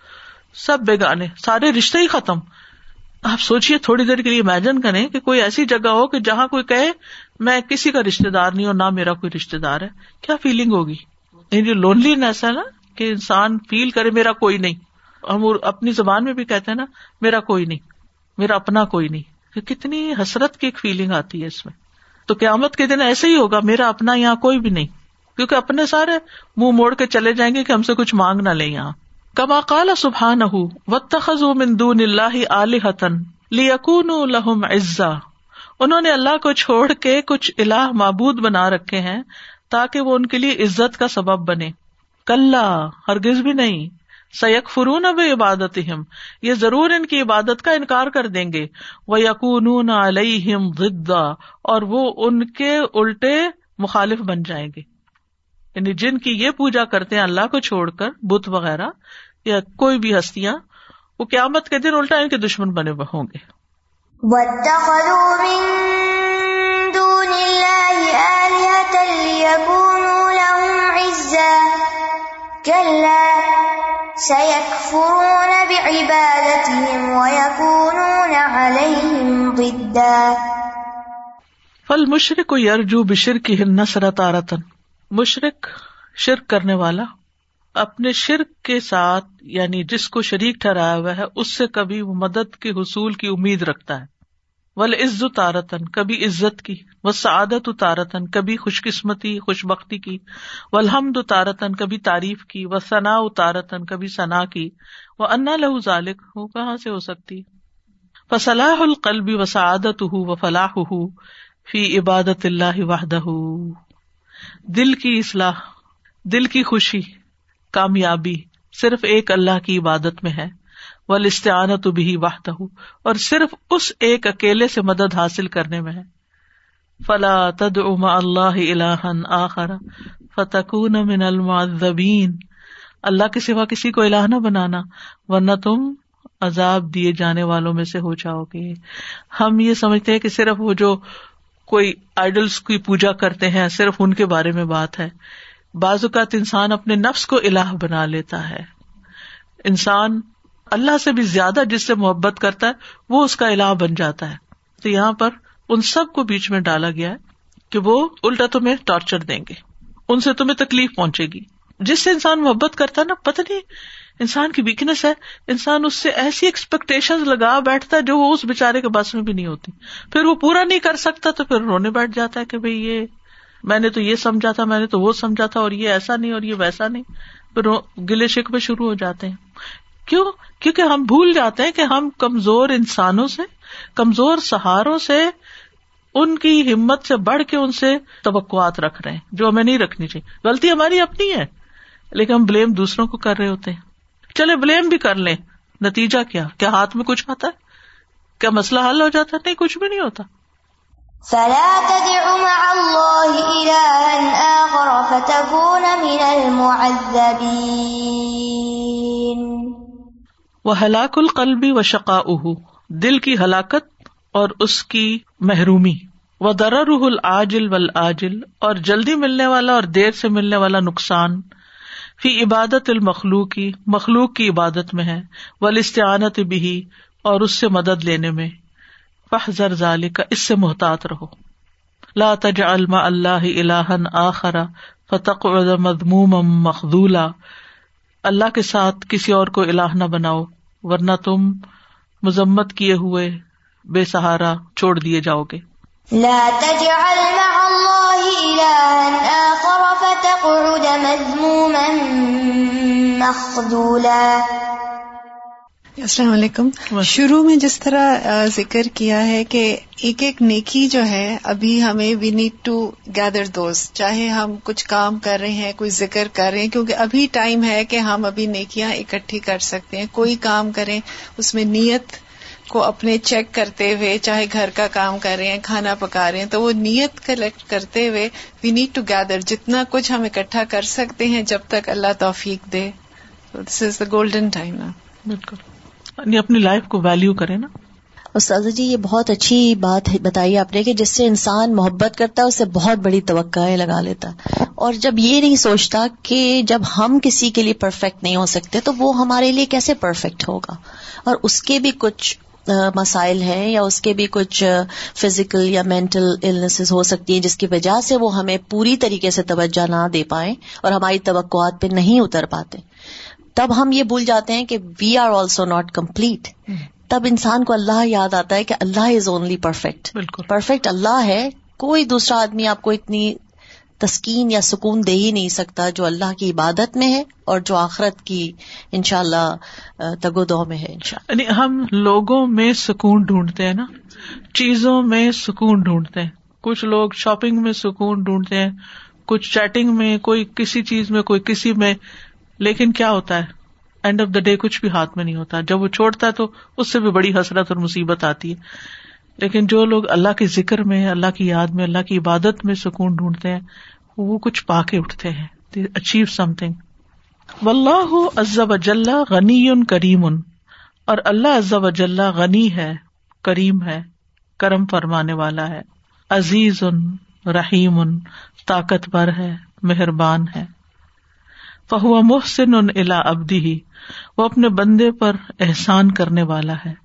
سب بےگانے سارے رشتے ہی ختم۔ آپ سوچیے تھوڑی دیر کے لیے امیجن کریں کہ کوئی ایسی جگہ ہو کہ جہاں کوئی کہے، میں کسی کا رشتے دار نہیں اور نہ میرا کوئی رشتے دار ہے۔ کیا فیلنگ ہوگی؟ جو لونلی نیس ہے نا، کہ انسان فیل کرے، میرا کوئی نہیں۔ ہم اپنی زبان میں بھی کہتے ہیں نا، میرا کوئی نہیں، میرا اپنا کوئی نہیں۔ کتنی حسرت کی ایک فیلنگ آتی ہے اس میں۔ تو قیامت کے دن ایسے ہی ہوگا، میرا اپنا یہاں کوئی بھی نہیں۔ کیونکہ اپنے سارے منہ موڑ کے چلے جائیں گے کہ ہم سے کچھ مانگ نہ لیں یہاں۔ کما کالا سبحان دون اللہ علیحتن لیکون لہم عزا۔ انہوں نے اللہ کو چھوڑ کے کچھ اللہ معبود بنا رکھے ہیں تاکہ وہ ان کے لیے عزت کا سبب بنے۔ کل ہرگز بھی نہیں۔ سیک فرون اب عبادت یہ ضرور ان کی عبادت کا انکار کر دیں گے۔ وہ یقون علیہم غدا اور وہ ان کے الٹے مخالف بن جائیں گے۔ یعنی جن کی یہ پوجا کرتے ہیں اللہ کو چھوڑ کر بت وغیرہ یا کوئی بھی ہستیاں وہ قیامت کے دن الٹا ان کے دشمن بنے ہوں گے۔ فل مشرق کو یرجو بشر کی ہن تارتن مشرق شرک کرنے والا اپنے شرک کے ساتھ یعنی جس کو شریک ٹھہرایا ہوا ہے، اس سے کبھی وہ مدد کے حصول کی امید رکھتا ہے۔ ول عزت تارتن کبھی عزت کی۔ و سعادت اتارتن کبھی خوش قسمتی خوش بختی کی۔ ولحمد اتارتن کبھی تعریف کی۔ و ثنا اتارتن کبھی ثنا کی۔ وہ انا لہو ذالک ہو کہاں سے ہو سکتی؟ فصلاح القلبی و سعادت ہُو و فلاح ہُو فی عبادت اللہ وحدہ دل کی اصلاح، دل کی خوشی، کامیابی صرف ایک اللہ کی عبادت میں ہے۔ ول استعانت بھی واہتا ہوں اور صرف اس ایک اکیلے سے مدد حاصل کرنے میں ہے۔ فلا تد اما اللہ الہن آخر، فتکون من المعذبین۔ اللہ کے سوا کسی کو الہ نہ بنانا، ورنہ تم عذاب دیے جانے والوں میں سے ہو جاؤ گے۔ ہم یہ سمجھتے ہیں کہ صرف وہ جو کوئی آئیڈلس کی پوجا کرتے ہیں، صرف ان کے بارے میں بات ہے۔ بعض اوقات انسان اپنے نفس کو الہ بنا لیتا ہے۔ انسان اللہ سے بھی زیادہ جس سے محبت کرتا ہے، وہ اس کا الہ بن جاتا ہے۔ تو یہاں پر ان سب کو بیچ میں ڈالا گیا ہے کہ وہ الٹا تمہیں ٹارچر دیں گے۔ ان سے تمہیں تکلیف پہنچے گی۔ جس سے انسان محبت کرتا ہے نا، پتہ نہیں انسان کی ویکنیس ہے، انسان اس سے ایسی ایکسپیکٹیشن لگا بیٹھتا ہے جو وہ اس بےچارے کے بس میں بھی نہیں ہوتی۔ پھر وہ پورا نہیں کر سکتا تو پھر رونے بیٹھ جاتا ہے کہ بھائی یہ، میں نے تو یہ سمجھا تھا، میں نے تو وہ سمجھا تھا اور یہ ایسا نہیں اور یہ ویسا نہیں۔ پھر گلے شک شروع ہو جاتے ہیں۔ کیوں؟ کیونکہ ہم بھول جاتے ہیں کہ ہم کمزور انسانوں سے، کمزور سہاروں سے، ان کی ہمت سے بڑھ کے ان سے توقعات رکھ رہے ہیں، جو ہمیں نہیں رکھنی چاہیے۔ غلطی ہماری اپنی ہے، لیکن ہم بلیم دوسروں کو کر رہے ہوتے ہیں۔ چلے بلیم بھی کر لیں۔ نتیجہ کیا؟ کیا ہاتھ میں کچھ آتا ہے؟ کیا مسئلہ حل ہو جاتا ہے؟ نہیں کچھ بھی نہیں ہوتا۔ وہ ہلاک القلبی و شقا دل کی ہلاکت اور اس کی محرومی۔ و درر العاجل والآجل اور جلدی ملنے والا اور دیر سے ملنے والا نقصان۔ فی عبادت المخلوق کی مخلوق کی عبادت میں ہے ول استعانت بھی اور اس سے مدد لینے میں۔ فحذر ذالک کا اس سے محتاط رہو۔ لا تجعل مع اللہ الہن آخرا فتقعد مذموما مخذولا۔ اللہ کے ساتھ کسی اور کو الہ نہ بناؤ، ورنہ تم مذمت کیے ہوئے بے سہارا چھوڑ دیے جاؤ گے۔ لا تجعل مع الله مذموما مخذولا. السلام علیکم۔ شروع میں جس طرح ذکر کیا ہے کہ ایک ایک نیکی جو ہے ابھی ہمیں وی نیڈ ٹو گیدر دوست چاہے ہم کچھ کام کر رہے ہیں کوئی ذکر کر رہے ہیں کیونکہ ابھی ٹائم ہے کہ ہم ابھی نیکیاں اکٹھی کر سکتے ہیں کوئی کام کریں اس میں نیت کو اپنے چیک کرتے ہوئے چاہے گھر کا کام کر رہے ہیں کھانا پکا رہے ہیں تو وہ نیت کلیکٹ کرتے ہوئے وی نیڈ ٹو گیدر جتنا کچھ ہم اکٹھا کر سکتے ہیں جب تک اللہ توفیق دے۔ دس از دا گولڈن ٹائم نا بالکل۔ یعنی اپنی لائف کو ویلو کرے نا۔ استاذ جی یہ بہت اچھی بات ہے- بتائی آپ نے کہ جس سے انسان محبت کرتا ہے اسے بہت بڑی توقع لگا لیتا اور جب یہ نہیں سوچتا کہ جب ہم کسی کے لیے پرفیکٹ نہیں ہو سکتے تو وہ ہمارے لیے کیسے پرفیکٹ ہوگا؟ اور اس کے بھی کچھ مسائل ہیں یا اس کے بھی کچھ فزیکل یا مینٹل النیسز ہو سکتی ہیں جس کی وجہ سے وہ ہمیں پوری طریقے سے توجہ نہ دے پائیں اور ہماری توقعات پہ نہیں اتر پاتے۔ تب ہم یہ بھول جاتے ہیں کہ we are also not complete تب انسان کو اللہ یاد آتا ہے کہ اللہ از اونلی پرفیکٹ بالکل۔ پرفیکٹ اللہ ہے کوئی دوسرا آدمی آپ کو اتنی تسکین یا سکون دے ہی نہیں سکتا جو اللہ کی عبادت میں ہے اور جو آخرت کی انشاءاللہ اللہ تگو دو میں ہے یعنی ہم لوگوں میں سکون ڈھونڈتے ہیں نا، چیزوں میں سکون ڈھونڈتے ہیں۔ کچھ لوگ شاپنگ میں سکون ڈھونڈتے ہیں، کچھ چیٹنگ میں، کوئی کسی چیز میں، کوئی کسی میں۔ لیکن کیا ہوتا ہے؟ اینڈ آف دا ڈے کچھ بھی ہاتھ میں نہیں ہوتا۔ جب وہ چھوڑتا ہے تو اس سے بھی بڑی حسرت اور مصیبت آتی ہے۔ لیکن جو لوگ اللہ کے ذکر میں اللہ کی یاد میں، اللہ کی عبادت میں سکون ڈھونڈتے ہیں وہ کچھ پا کے اٹھتے ہیں۔ اچیو سم تھنگ و اللہ عزب اجل غنی کریم۔ اور اللہ عزب اجل غنی ہے، کریم ہے، کرم فرمانے والا ہے۔ عزیز ان رحیم ان طاقتور ہے، مہربان ہے۔ فہو محسن ان الا ابدی ہی وہ اپنے بندے پر احسان کرنے والا ہے۔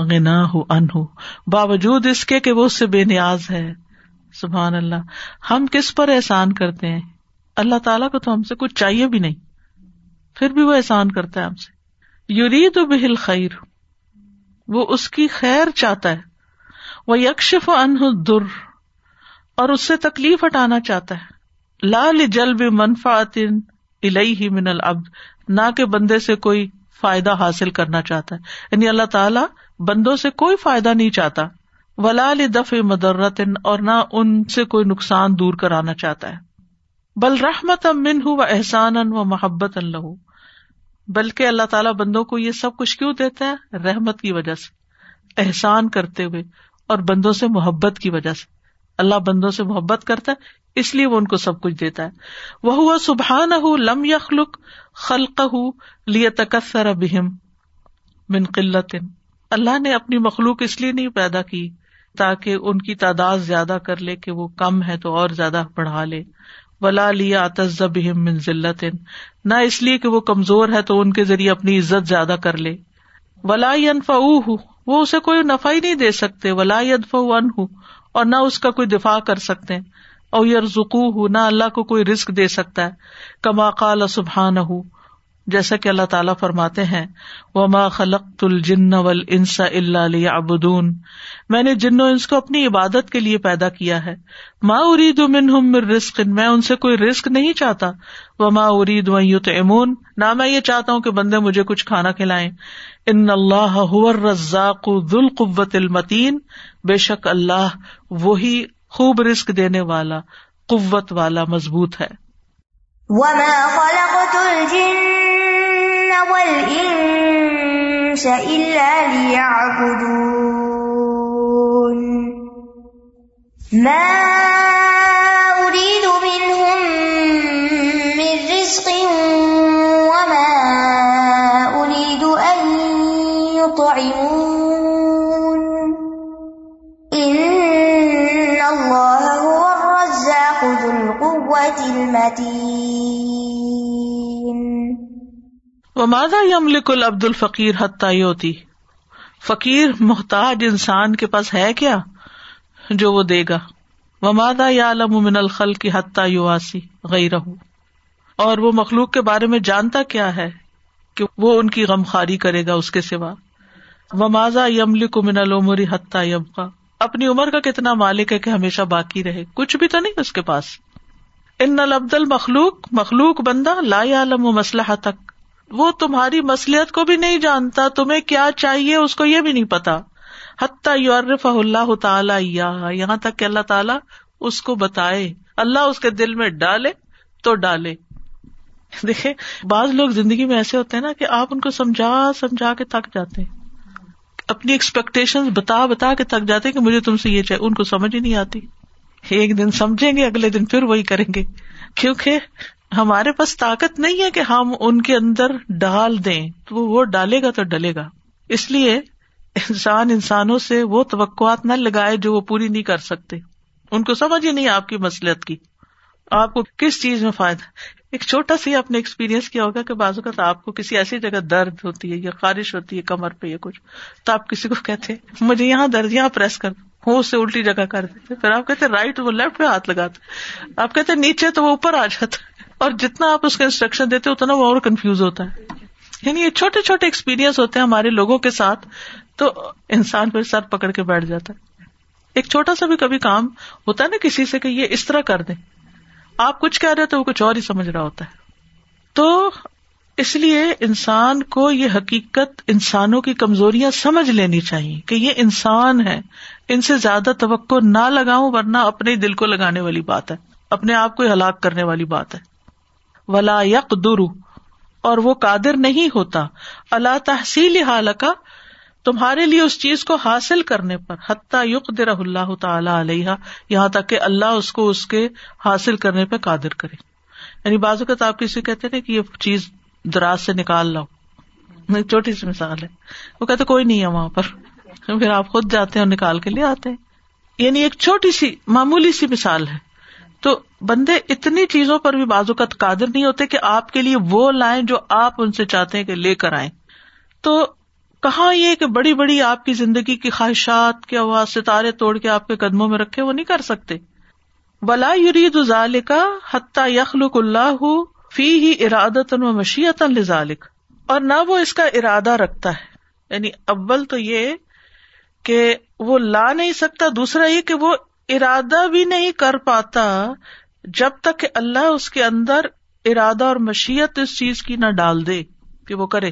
غنا ہو ان ہو باوجود اس کے کہ وہ اس سے بے نیاز ہے۔ سبحان اللہ۔ ہم کس پر احسان کرتے ہیں؟ اللہ تعالیٰ کو تو ہم سے کچھ چاہیے بھی نہیں۔ پھر بھی وہ احسان کرتا ہے ہم سے۔ یرید بہل خیر وہ اس کی خیر چاہتا ہے۔ وہ یکشف ان در اور اس سے تکلیف ہٹانا چاہتا ہے۔ لال جلب منفاط الہی من العبد، نہ کہ بندے سے کوئی فائدہ حاصل کرنا چاہتا ہے۔ یعنی اللہ تعالیٰ بندوں سے کوئی فائدہ نہیں چاہتا۔ ولال دف مدرت اور نہ ان سے کوئی نقصان دور کرانا چاہتا ہے۔ بل رحمت امن ہُو و احسان و محبت اللہ بلکہ اللہ تعالیٰ بندوں کو یہ سب کچھ کیوں دیتا ہے؟ رحمت کی وجہ سے۔ احسان کرتے ہوئے اور بندوں سے محبت کی وجہ سے۔ اللہ بندوں سے محبت کرتا ہے، اس لیے وہ ان کو سب کچھ دیتا ہے۔ وہ ہوا سبحان ہُ لم یخلق خلق ہُ لیے تکثر بہم من قلت اللہ نے اپنی مخلوق اس لیے نہیں پیدا کی تاکہ ان کی تعداد زیادہ کر لے کہ وہ کم ہے تو اور زیادہ بڑھا لے۔ ولا لیا تذب من ذلت نہ اس لیے کہ وہ کمزور ہے تو ان کے ذریعے اپنی عزت زیادہ کر لے۔ ولا انفا وہ اسے کوئی نفع ہی نہیں دے سکتے۔ ولا ادف ان ہوں اور نہ اس کا کوئی دفاع کر سکتے۔ اور یار زکو ہوں نہ اللہ کو کوئی رسک دے سکتا ہے۔ کما قال سبحان ہوں جیسا کہ اللہ تعالیٰ فرماتے ہیں وہ خلق الجن ول انسا اللہ ابدون میں نے جن و انس کو اپنی عبادت کے لیے پیدا کیا ہے۔ ماں ارید من رسق میں ان سے کوئی رسک نہیں چاہتا۔ وہ ماں ارید ویت امون نہ میں یہ چاہتا ہوں کہ بندے مجھے کچھ کھانا کھلائیں۔ ان اللہ رزاق ذل قوت المتین بے شک اللہ وہی خوب رسک دینے والا، قوت والا مضبوط ہے۔ وما خلقت الجن والإنس إلا ليعبدون ما أريد منهم من رزق وما أريد أن يطعمون إن الله هو الرزاق ذو القوة المتين وہ مادہ یملک العبد الفقیر حتیوتی فقیر محتاج انسان کے پاس ہے کیا جو وہ دے گا؟ ومادا یا علم من الخل کی حتیٰ یواسی گئی رہو اور وہ مخلوق کے بارے میں جانتا کیا ہے کہ وہ ان کی غم خاری کرے گا اس کے سوا؟ ومازا یمل کو من العمری حتیٰ یم کا اپنی عمر کا کتنا مالک ہے کہ ہمیشہ باقی رہے؟ کچھ بھی تو نہیں اس کے پاس۔ ان لبد المخلوق، مخلوق بندہ لا عالم و مسلح تک وہ تمہاری مسلحت کو بھی نہیں جانتا، تمہیں کیا چاہیے اس کو یہ بھی نہیں پتا۔ حتیٰ یورف اللہ تعالی یہاں تک کہ اللہ تعالیٰ اس کو بتائے۔ اللہ اس کے دل میں ڈالے تو ڈالے۔ دیکھے بعض لوگ زندگی میں ایسے ہوتے ہیں نا کہ آپ ان کو سمجھا سمجھا کے تھک جاتے ہیں۔ اپنی ایکسپیکٹیشن بتا بتا کے تھک جاتے کہ مجھے تم سے یہ چاہیے، ان کو سمجھ ہی نہیں آتی۔ ایک دن سمجھیں گے، اگلے دن پھر وہی کریں گے۔ کیونکہ ہمارے پاس طاقت نہیں ہے کہ ہم ان کے اندر ڈال دیں، تو وہ ڈالے گا تو ڈلے گا۔ اس لیے انسان انسانوں سے وہ توقعات نہ لگائے جو وہ پوری نہیں کر سکتے۔ ان کو سمجھ ہی نہیں آپ کی مسلط کی۔ آپ کو کس چیز میں فائدہ؟ ایک چھوٹا سا آپ نے ایکسپیرئنس کیا ہوگا کہ بازو کا آپ کو کسی ایسی جگہ درد ہوتی ہے یا خارش ہوتی ہے کمر پہ یا کچھ۔ تو آپ کسی کو کہتے مجھے یہاں درد، یہاں پریس کر۔ ہو سے الٹی جگہ کر۔ دیتے پھر آپ کہتے رائٹ وہ لیفٹ پہ ہاتھ لگاتے آپ کہتے نیچے تو وہ اوپر آ جاتا۔ اور جتنا آپ اس کا انسٹرکشن دیتے اتنا وہ اور کنفیوز ہوتا ہے۔ یعنی یہ چھوٹے چھوٹے ایکسپیرئنس ہوتے ہیں ہمارے لوگوں کے ساتھ، تو انسان پھر سر پکڑ کے بیٹھ جاتا ہے۔ ایک چھوٹا سا بھی کبھی کام ہوتا ہے نا کسی سے کہ یہ اس طرح کر دیں۔ آپ کچھ کہہ رہے تو وہ کچھ اور ہی سمجھ رہا ہوتا ہے۔ تو اس لیے انسان کو یہ حقیقت انسانوں کی کمزوریاں سمجھ لینی چاہیے کہ یہ انسان ہے ان سے زیادہ توقع نہ لگاؤں ورنہ اپنے دل کو لگانے والی بات ہے۔ اپنے آپ کو ہلاک کرنے والی بات ہے۔ ولا یک اور وہ قادر نہیں ہوتا۔ اللہ تحصیل حال کا تمہارے لیے اس چیز کو حاصل کرنے پر۔ حتیٰ یق در اللہ تعالی علیہ یہاں تک کہ اللہ اس کو اس کے حاصل کرنے پہ قادر کرے۔ یعنی بازو کا تو آپ کسی کہتے نا کہ یہ چیز دراز سے نکال لاؤ۔ چھوٹی سی مثال ہے۔ وہ کہتے کوئی نہیں ہے وہاں پر۔ پھر آپ خود جاتے ہیں اور نکال کے لے آتے ہیں۔ یعنی ایک چھوٹی سی، معمولی سی مثال ہے۔ تو بندے اتنی چیزوں پر بھی بازو کا قادر نہیں ہوتے کہ آپ کے لیے وہ لائیں جو آپ ان سے چاہتے ہیں کہ لے کر آئیں۔ تو کہاں یہ کہ بڑی بڑی آپ کی زندگی کی خواہشات کے آواز ستارے توڑ کے آپ کے قدموں میں رکھے وہ نہیں کر سکتے۔ بلا یرید ذالکا حتیٰ یخلق اللہ فی ہی ارادت و مشیت لذالک اور نہ وہ اس کا ارادہ رکھتا ہے۔ یعنی اول تو یہ کہ وہ لا نہیں سکتا، دوسرا یہ کہ وہ ارادہ بھی نہیں کر پاتا جب تک کہ اللہ اس کے اندر ارادہ اور مشیت اس چیز کی نہ ڈال دے کہ وہ کرے۔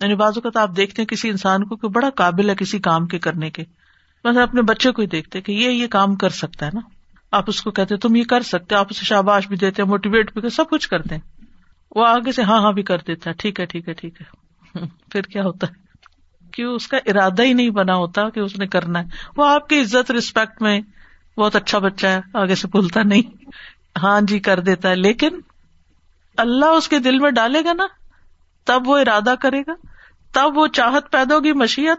یعنی بعض اوقات آپ دیکھتے ہیں کسی انسان کو کہ بڑا قابل ہے کسی کام کے کرنے کے۔ مطلب اپنے بچے کو ہی دیکھتے کہ یہ یہ کام کر سکتا ہے نا۔ آپ اس کو کہتے تم یہ کر سکتے آپ اسے شاباش بھی دیتے موٹیویٹ بھی سب کچھ کرتے ہیں۔ وہ آگے سے ہاں ہاں بھی کر دیتا ہے۔ ٹھیک ہے ٹھیک ہے ٹھیک ہے۔ پھر کیا ہوتا ہے؟ کیوں اس کا ارادہ ہی نہیں بنا ہوتا کہ اس نے کرنا ہے۔ وہ آپ کی عزت ریسپیکٹ میں بہت اچھا بچہ ہے، آگے سے بھولتا نہیں۔ ہاں جی کر دیتا ہے۔ لیکن اللہ اس کے دل میں ڈالے گا نا، تب وہ ارادہ کرے گا، تب وہ چاہت پیدا ہوگی، مشیت،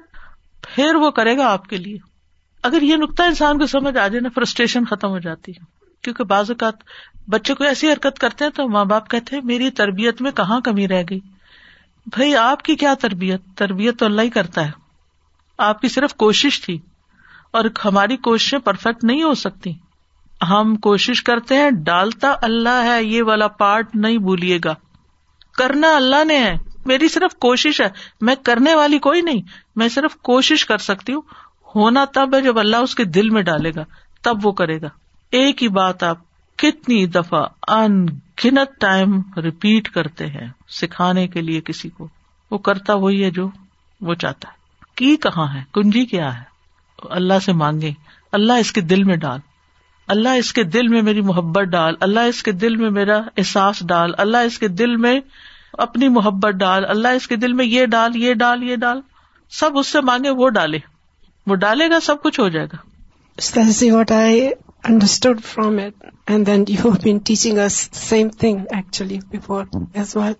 پھر وہ کرے گا آپ کے لیے۔ اگر یہ نقطہ انسان کو سمجھ آ جائے نا، فرسٹریشن ختم ہو جاتی ہے۔ کیونکہ بعض اوقات بچے کو ایسی حرکت کرتے ہیں تو ماں باپ کہتے ہیں، میری تربیت میں کہاں کمی رہ گئی؟ بھائی، آپ کی کیا تربیت؟ تربیت تو اللہ ہی کرتا ہے۔ آپ کی صرف کوشش تھی۔ اور ہماری کوششیں پرفیکٹ نہیں ہو سکتی۔ ہم کوشش کرتے ہیں، ڈالتا اللہ ہے، یہ والا پارٹ نہیں بھولیے گا۔ کرنا اللہ نے ہے۔ میری صرف کوشش ہے۔ میں کرنے والی کوئی نہیں۔ میں صرف کوشش کر سکتی ہوں۔ ہونا تب ہے جب اللہ اس کے دل میں ڈالے گا۔ تب وہ کرے گا۔ ایک ہی بات آپ کتنی دفعہ ان گنت ٹائم ریپیٹ کرتے ہیں سکھانے کے لیے کسی کو۔ وہ کرتا وہی ہے جو وہ چاہتا ہے۔ کی کہاں ہے؟ کنجی کیا ہے؟ اللہ سے مانگے۔ اللہ اس کے دل میں ڈال۔ اللہ اس کے دل میں میری محبت ڈال۔ اللہ اس کے دل میں میرا احساس ڈال۔ اللہ اس کے دل میں اپنی محبت ڈال۔ اللہ اس کے دل میں یہ ڈال یہ ڈال یہ ڈال۔ سب اس سے مانگے وہ ڈالے۔ وہ ڈالے گا سب کچھ ہو جائے گا۔ What I understood from it and then you have been teaching same thing actually before as well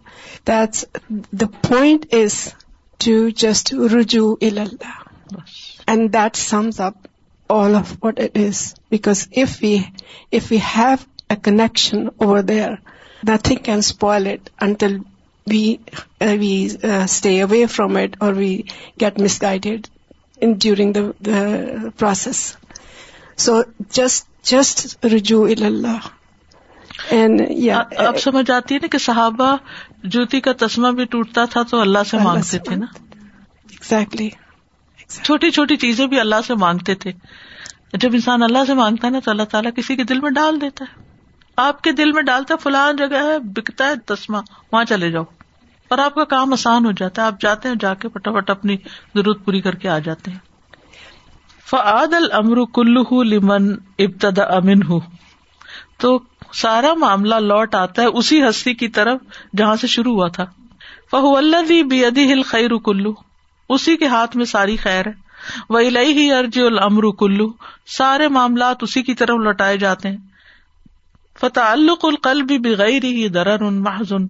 that's the point is to just رجو Allah and that sums up all of what it is because if we if you have a connection over there nothing can spoil it until we we stay away from it or we get misguided during the process so just just رجو and یا آپ سمجھ آتی ہے نا کہ صحابہ جوتی کا تسمہ بھی ٹوٹتا تھا تو اللہ سے مانگتے تھے نا؟ ایگزیکٹلی چھوٹی چھوٹی چیزیں بھی اللہ سے مانگتے تھے۔ جب انسان اللہ سے مانگتا ہے نا تو اللہ تعالیٰ کسی کے دل میں ڈال دیتا ہے۔ آپ کے دل میں ڈالتا ہے، فلان جگہ ہے، بکتا ہے، تسمہ، وہاں چلے جاؤ۔ اور آپ کا کام آسان ہو جاتا ہے، آپ جاتے ہیں، جا کے فٹافٹ اپنی ضرورت پوری کر کے آ جاتے ہیں۔ فعاد الامر کلو لمن ابتدا امن ہوں تو سارا معاملہ لوٹ آتا ہے اسی ہستی کی طرف جہاں سے شروع ہوا تھا۔ فہو اللہ بی ہل خیر کلو اسی کے ہاتھ میں ساری خیر ہے۔ وہ الہی ہی ارج الامر کلو سارے معاملات اسی کی طرف لوٹائے جاتے ہیں۔ فتعلق القلب بغیر ہی درر محضن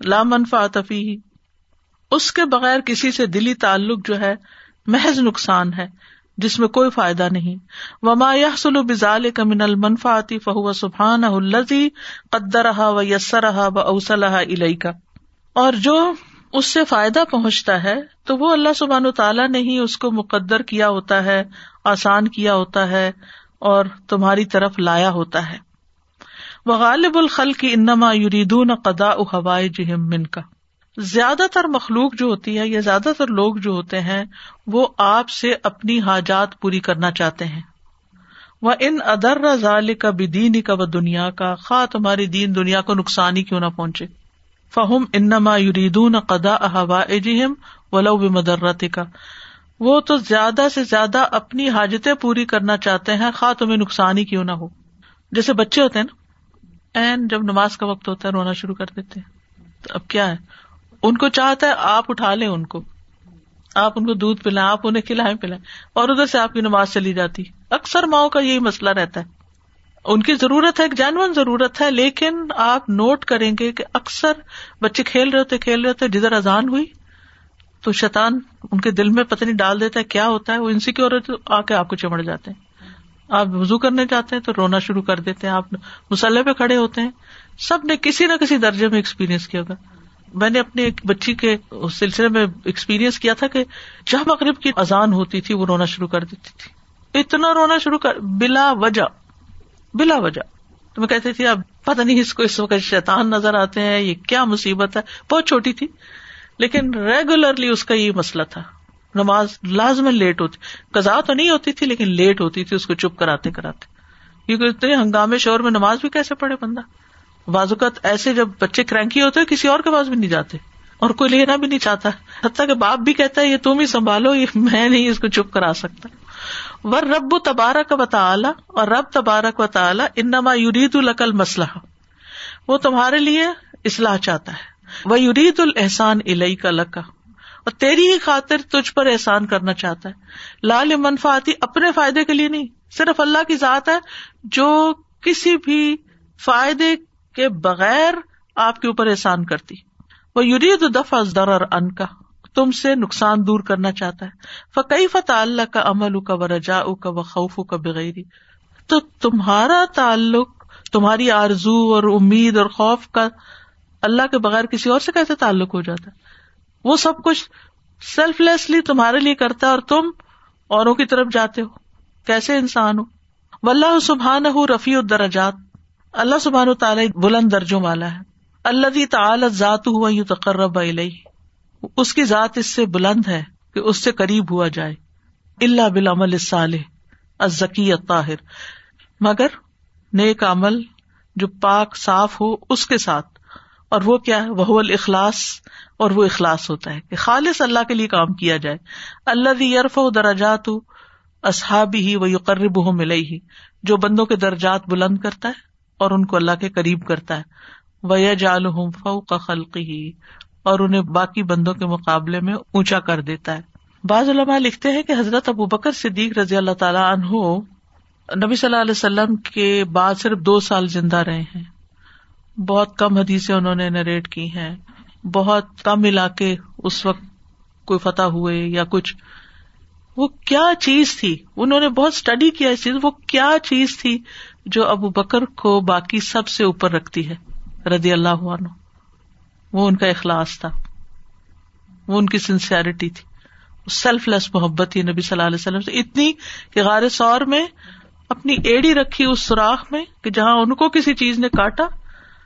لا منفعت اس کے بغیر کسی سے دلی تعلق جو ہے، محض نقصان ہے، جس میں کوئی فائدہ نہیں۔ وما يحصل بذلك من المنفعت فهو سبحانه الذي قدرها ويسرها واوصلها اليك اور جو اس سے فائدہ پہنچتا ہے، تو وہ اللہ سبحانہ تعالیٰ نے ہی اس کو مقدر کیا ہوتا ہے، آسان کیا ہوتا ہے اور تمہاری طرف لایا ہوتا ہے۔ وہ غالب الخل کی انما یریدون قدا ہوائے جہم من کا زیادہ تر مخلوق جو ہوتی ہے یا زیادہ تر لوگ جو ہوتے ہیں، وہ آپ سے اپنی حاجات پوری کرنا چاہتے ہیں۔ وہ ان ادر ضال کا بھی دین کا و دنیا کا خواہ تمہاری دین دنیا کو نقصان ہی کیوں نہ پہنچے۔ فہم انما یریدون قدا ہوائے جہم ولو بمدرت کا وہ تو زیادہ سے زیادہ اپنی حاجتیں پوری کرنا چاہتے ہیں، خواہ تمہیں نقصان ہی کیوں نہ ہو۔ جیسے بچے ہوتے ہیں نا این جب نماز کا وقت ہوتا ہے، رونا شروع کر دیتے ہیں۔ تو اب کیا ہے؟ ان کو چاہتا ہے آپ اٹھا لیں ان کو۔ آپ ان کو دودھ پلائیں، آپ انہیں کھلائیں پلائیں۔ اور ادھر سے آپ کی نماز چلی جاتی۔ اکثر ماؤں کا یہی مسئلہ رہتا ہے۔ ان کی ضرورت ہے، ایک جانون ضرورت ہے، لیکن آپ نوٹ کریں گے کہ اکثر بچے کھیل رہے ہوتے، کھیل رہے ہوتے، جدھر اذان ہوئی تو شیطان ان کے دل میں پتہ نہیں ڈال دیتا ہے کیا ہوتا ہے، وہ انسیکیور آ کے آپ کو چمڑ جاتے ہیں۔ آپ وضو کرنے جاتے ہیں تو رونا شروع کر دیتے ہیں، آپ مسلح پہ کھڑے ہوتے ہیں۔ سب نے کسی نہ کسی درجے میں ایکسپیرئنس کیا ہوگا۔ میں نے اپنی ایک بچی کے سلسلے میں ایکسپیرئنس کیا تھا کہ جب مغرب کی اذان ہوتی تھی، وہ رونا شروع کر دیتی تھی۔ اتنا رونا شروع کر، بلا وجہ۔ بلا وجہ۔ تو میں کہتی تھی، اب پتہ نہیں اس کو اس وقت شیطان نظر آتے ہیں، یہ کیا مصیبت ہے۔ بہت چھوٹی تھی، لیکن ریگولرلی اس کا یہ مسئلہ تھا۔ نماز لازمن لیٹ ہوتی۔ قزا تو نہیں ہوتی تھی، لیکن لیٹ ہوتی تھی، اس کو چپ کراتے کراتے۔ کیونکہ اتنے ہنگامے شور میں نماز بھی کیسے پڑھے بندہ؟ بازوقت ایسے جب بچے کرینکی ہوتے کسی اور کے پاس بھی نہیں جاتے۔ اور کوئی لینا بھی نہیں چاہتا۔ حتیٰ کہ باپ بھی کہتا ہے، یہ تم ہی سنبھالو، یہ میں نہیں اس کو چپ کرا سکتا۔ ور رب تبارک و تعالی اور رب تبارک و تعالی انما یرید القل مسلح وہ تمہارے لیے اصلاح چاہتا ہے۔ وہ یرید الحسان الئی کا لکا اور تیری ہی خاطر تجھ پر احسان کرنا چاہتا ہے۔ لال منفاتی اپنے فائدے کے لیے نہیں، صرف اللہ کی ذات ہے جو کسی بھی فائدے کے بغیر آپ کے اوپر احسان کرتی۔ وہ یرید دفع درر ان کا تم سے نقصان دور کرنا چاہتا ہے۔ فقی فتح اللہ کا عمل کا و رجا کا و خوف کا بغیری تو تمہارا تعلق، تمہاری آرزو اور امید اور خوف کا اللہ کے بغیر کسی اور سے کیسے تعلق ہو جاتا ہے؟ وہ سب کچھ سیلف لیسلی تمہارے لیے کرتا ہے اور تم اوروں کی طرف جاتے ہو۔ کیسے انسان ہو؟ واللہ سبحان ہو رفیع الدرجات۔ اللہ سبحان و تعالیٰ بلند درجوں والا ہے۔ اللہ تعالی ذات ہوا یو تقرب علیہ اس کی ذات اس سے بلند ہے کہ اس سے قریب ہوا جائے۔ اللہ بالعمل الصالح، الزکی، الطاہر۔ مگر نیک عمل جو پاک صاف ہو اس کے ساتھ۔ اور وہ کیا ہے؟ وہ الاخلاص۔ اور وہ اخلاص ہوتا ہے کہ خالص اللہ کے لیے کام کیا جائے۔ اللہ یرف و درجات اصحابی ہی وہ یقرب ہو ملے ہی جو بندوں کے درجات بلند کرتا ہے اور ان کو اللہ کے قریب کرتا ہے۔ وہ جال ہوں فو کا خلقی ہی اور انہیں باقی بندوں کے مقابلے میں اونچا کر دیتا ہے۔ بعض علماء لکھتے ہیں کہ حضرت ابو بکر صدیق رضی اللہ تعالیٰ عنہ نبی صلی اللہ علیہ وسلم کے بعد صرف دو سال زندہ رہے ہیں۔ بہت کم حدیثیں انہوں نے نریٹ کی ہیں۔ بہت کم علاقے اس وقت کوئی فتح ہوئے یا کچھ۔ وہ کیا چیز تھی؟ انہوں نے بہت اسٹڈی کیا اس چیز۔ وہ کیا چیز تھی جو ابو بکر کو باقی سب سے اوپر رکھتی ہے؟ رضی اللہ عنہ۔ وہ ان کا اخلاص تھا۔ وہ ان کی سنسیئرٹی تھی۔ سیلف لیس محبت تھی نبی صلی اللہ علیہ وسلم سے اتنی کہ غار سور میں اپنی ایڑی رکھی اس سوراخ میں کہ جہاں ان کو کسی چیز نے کاٹا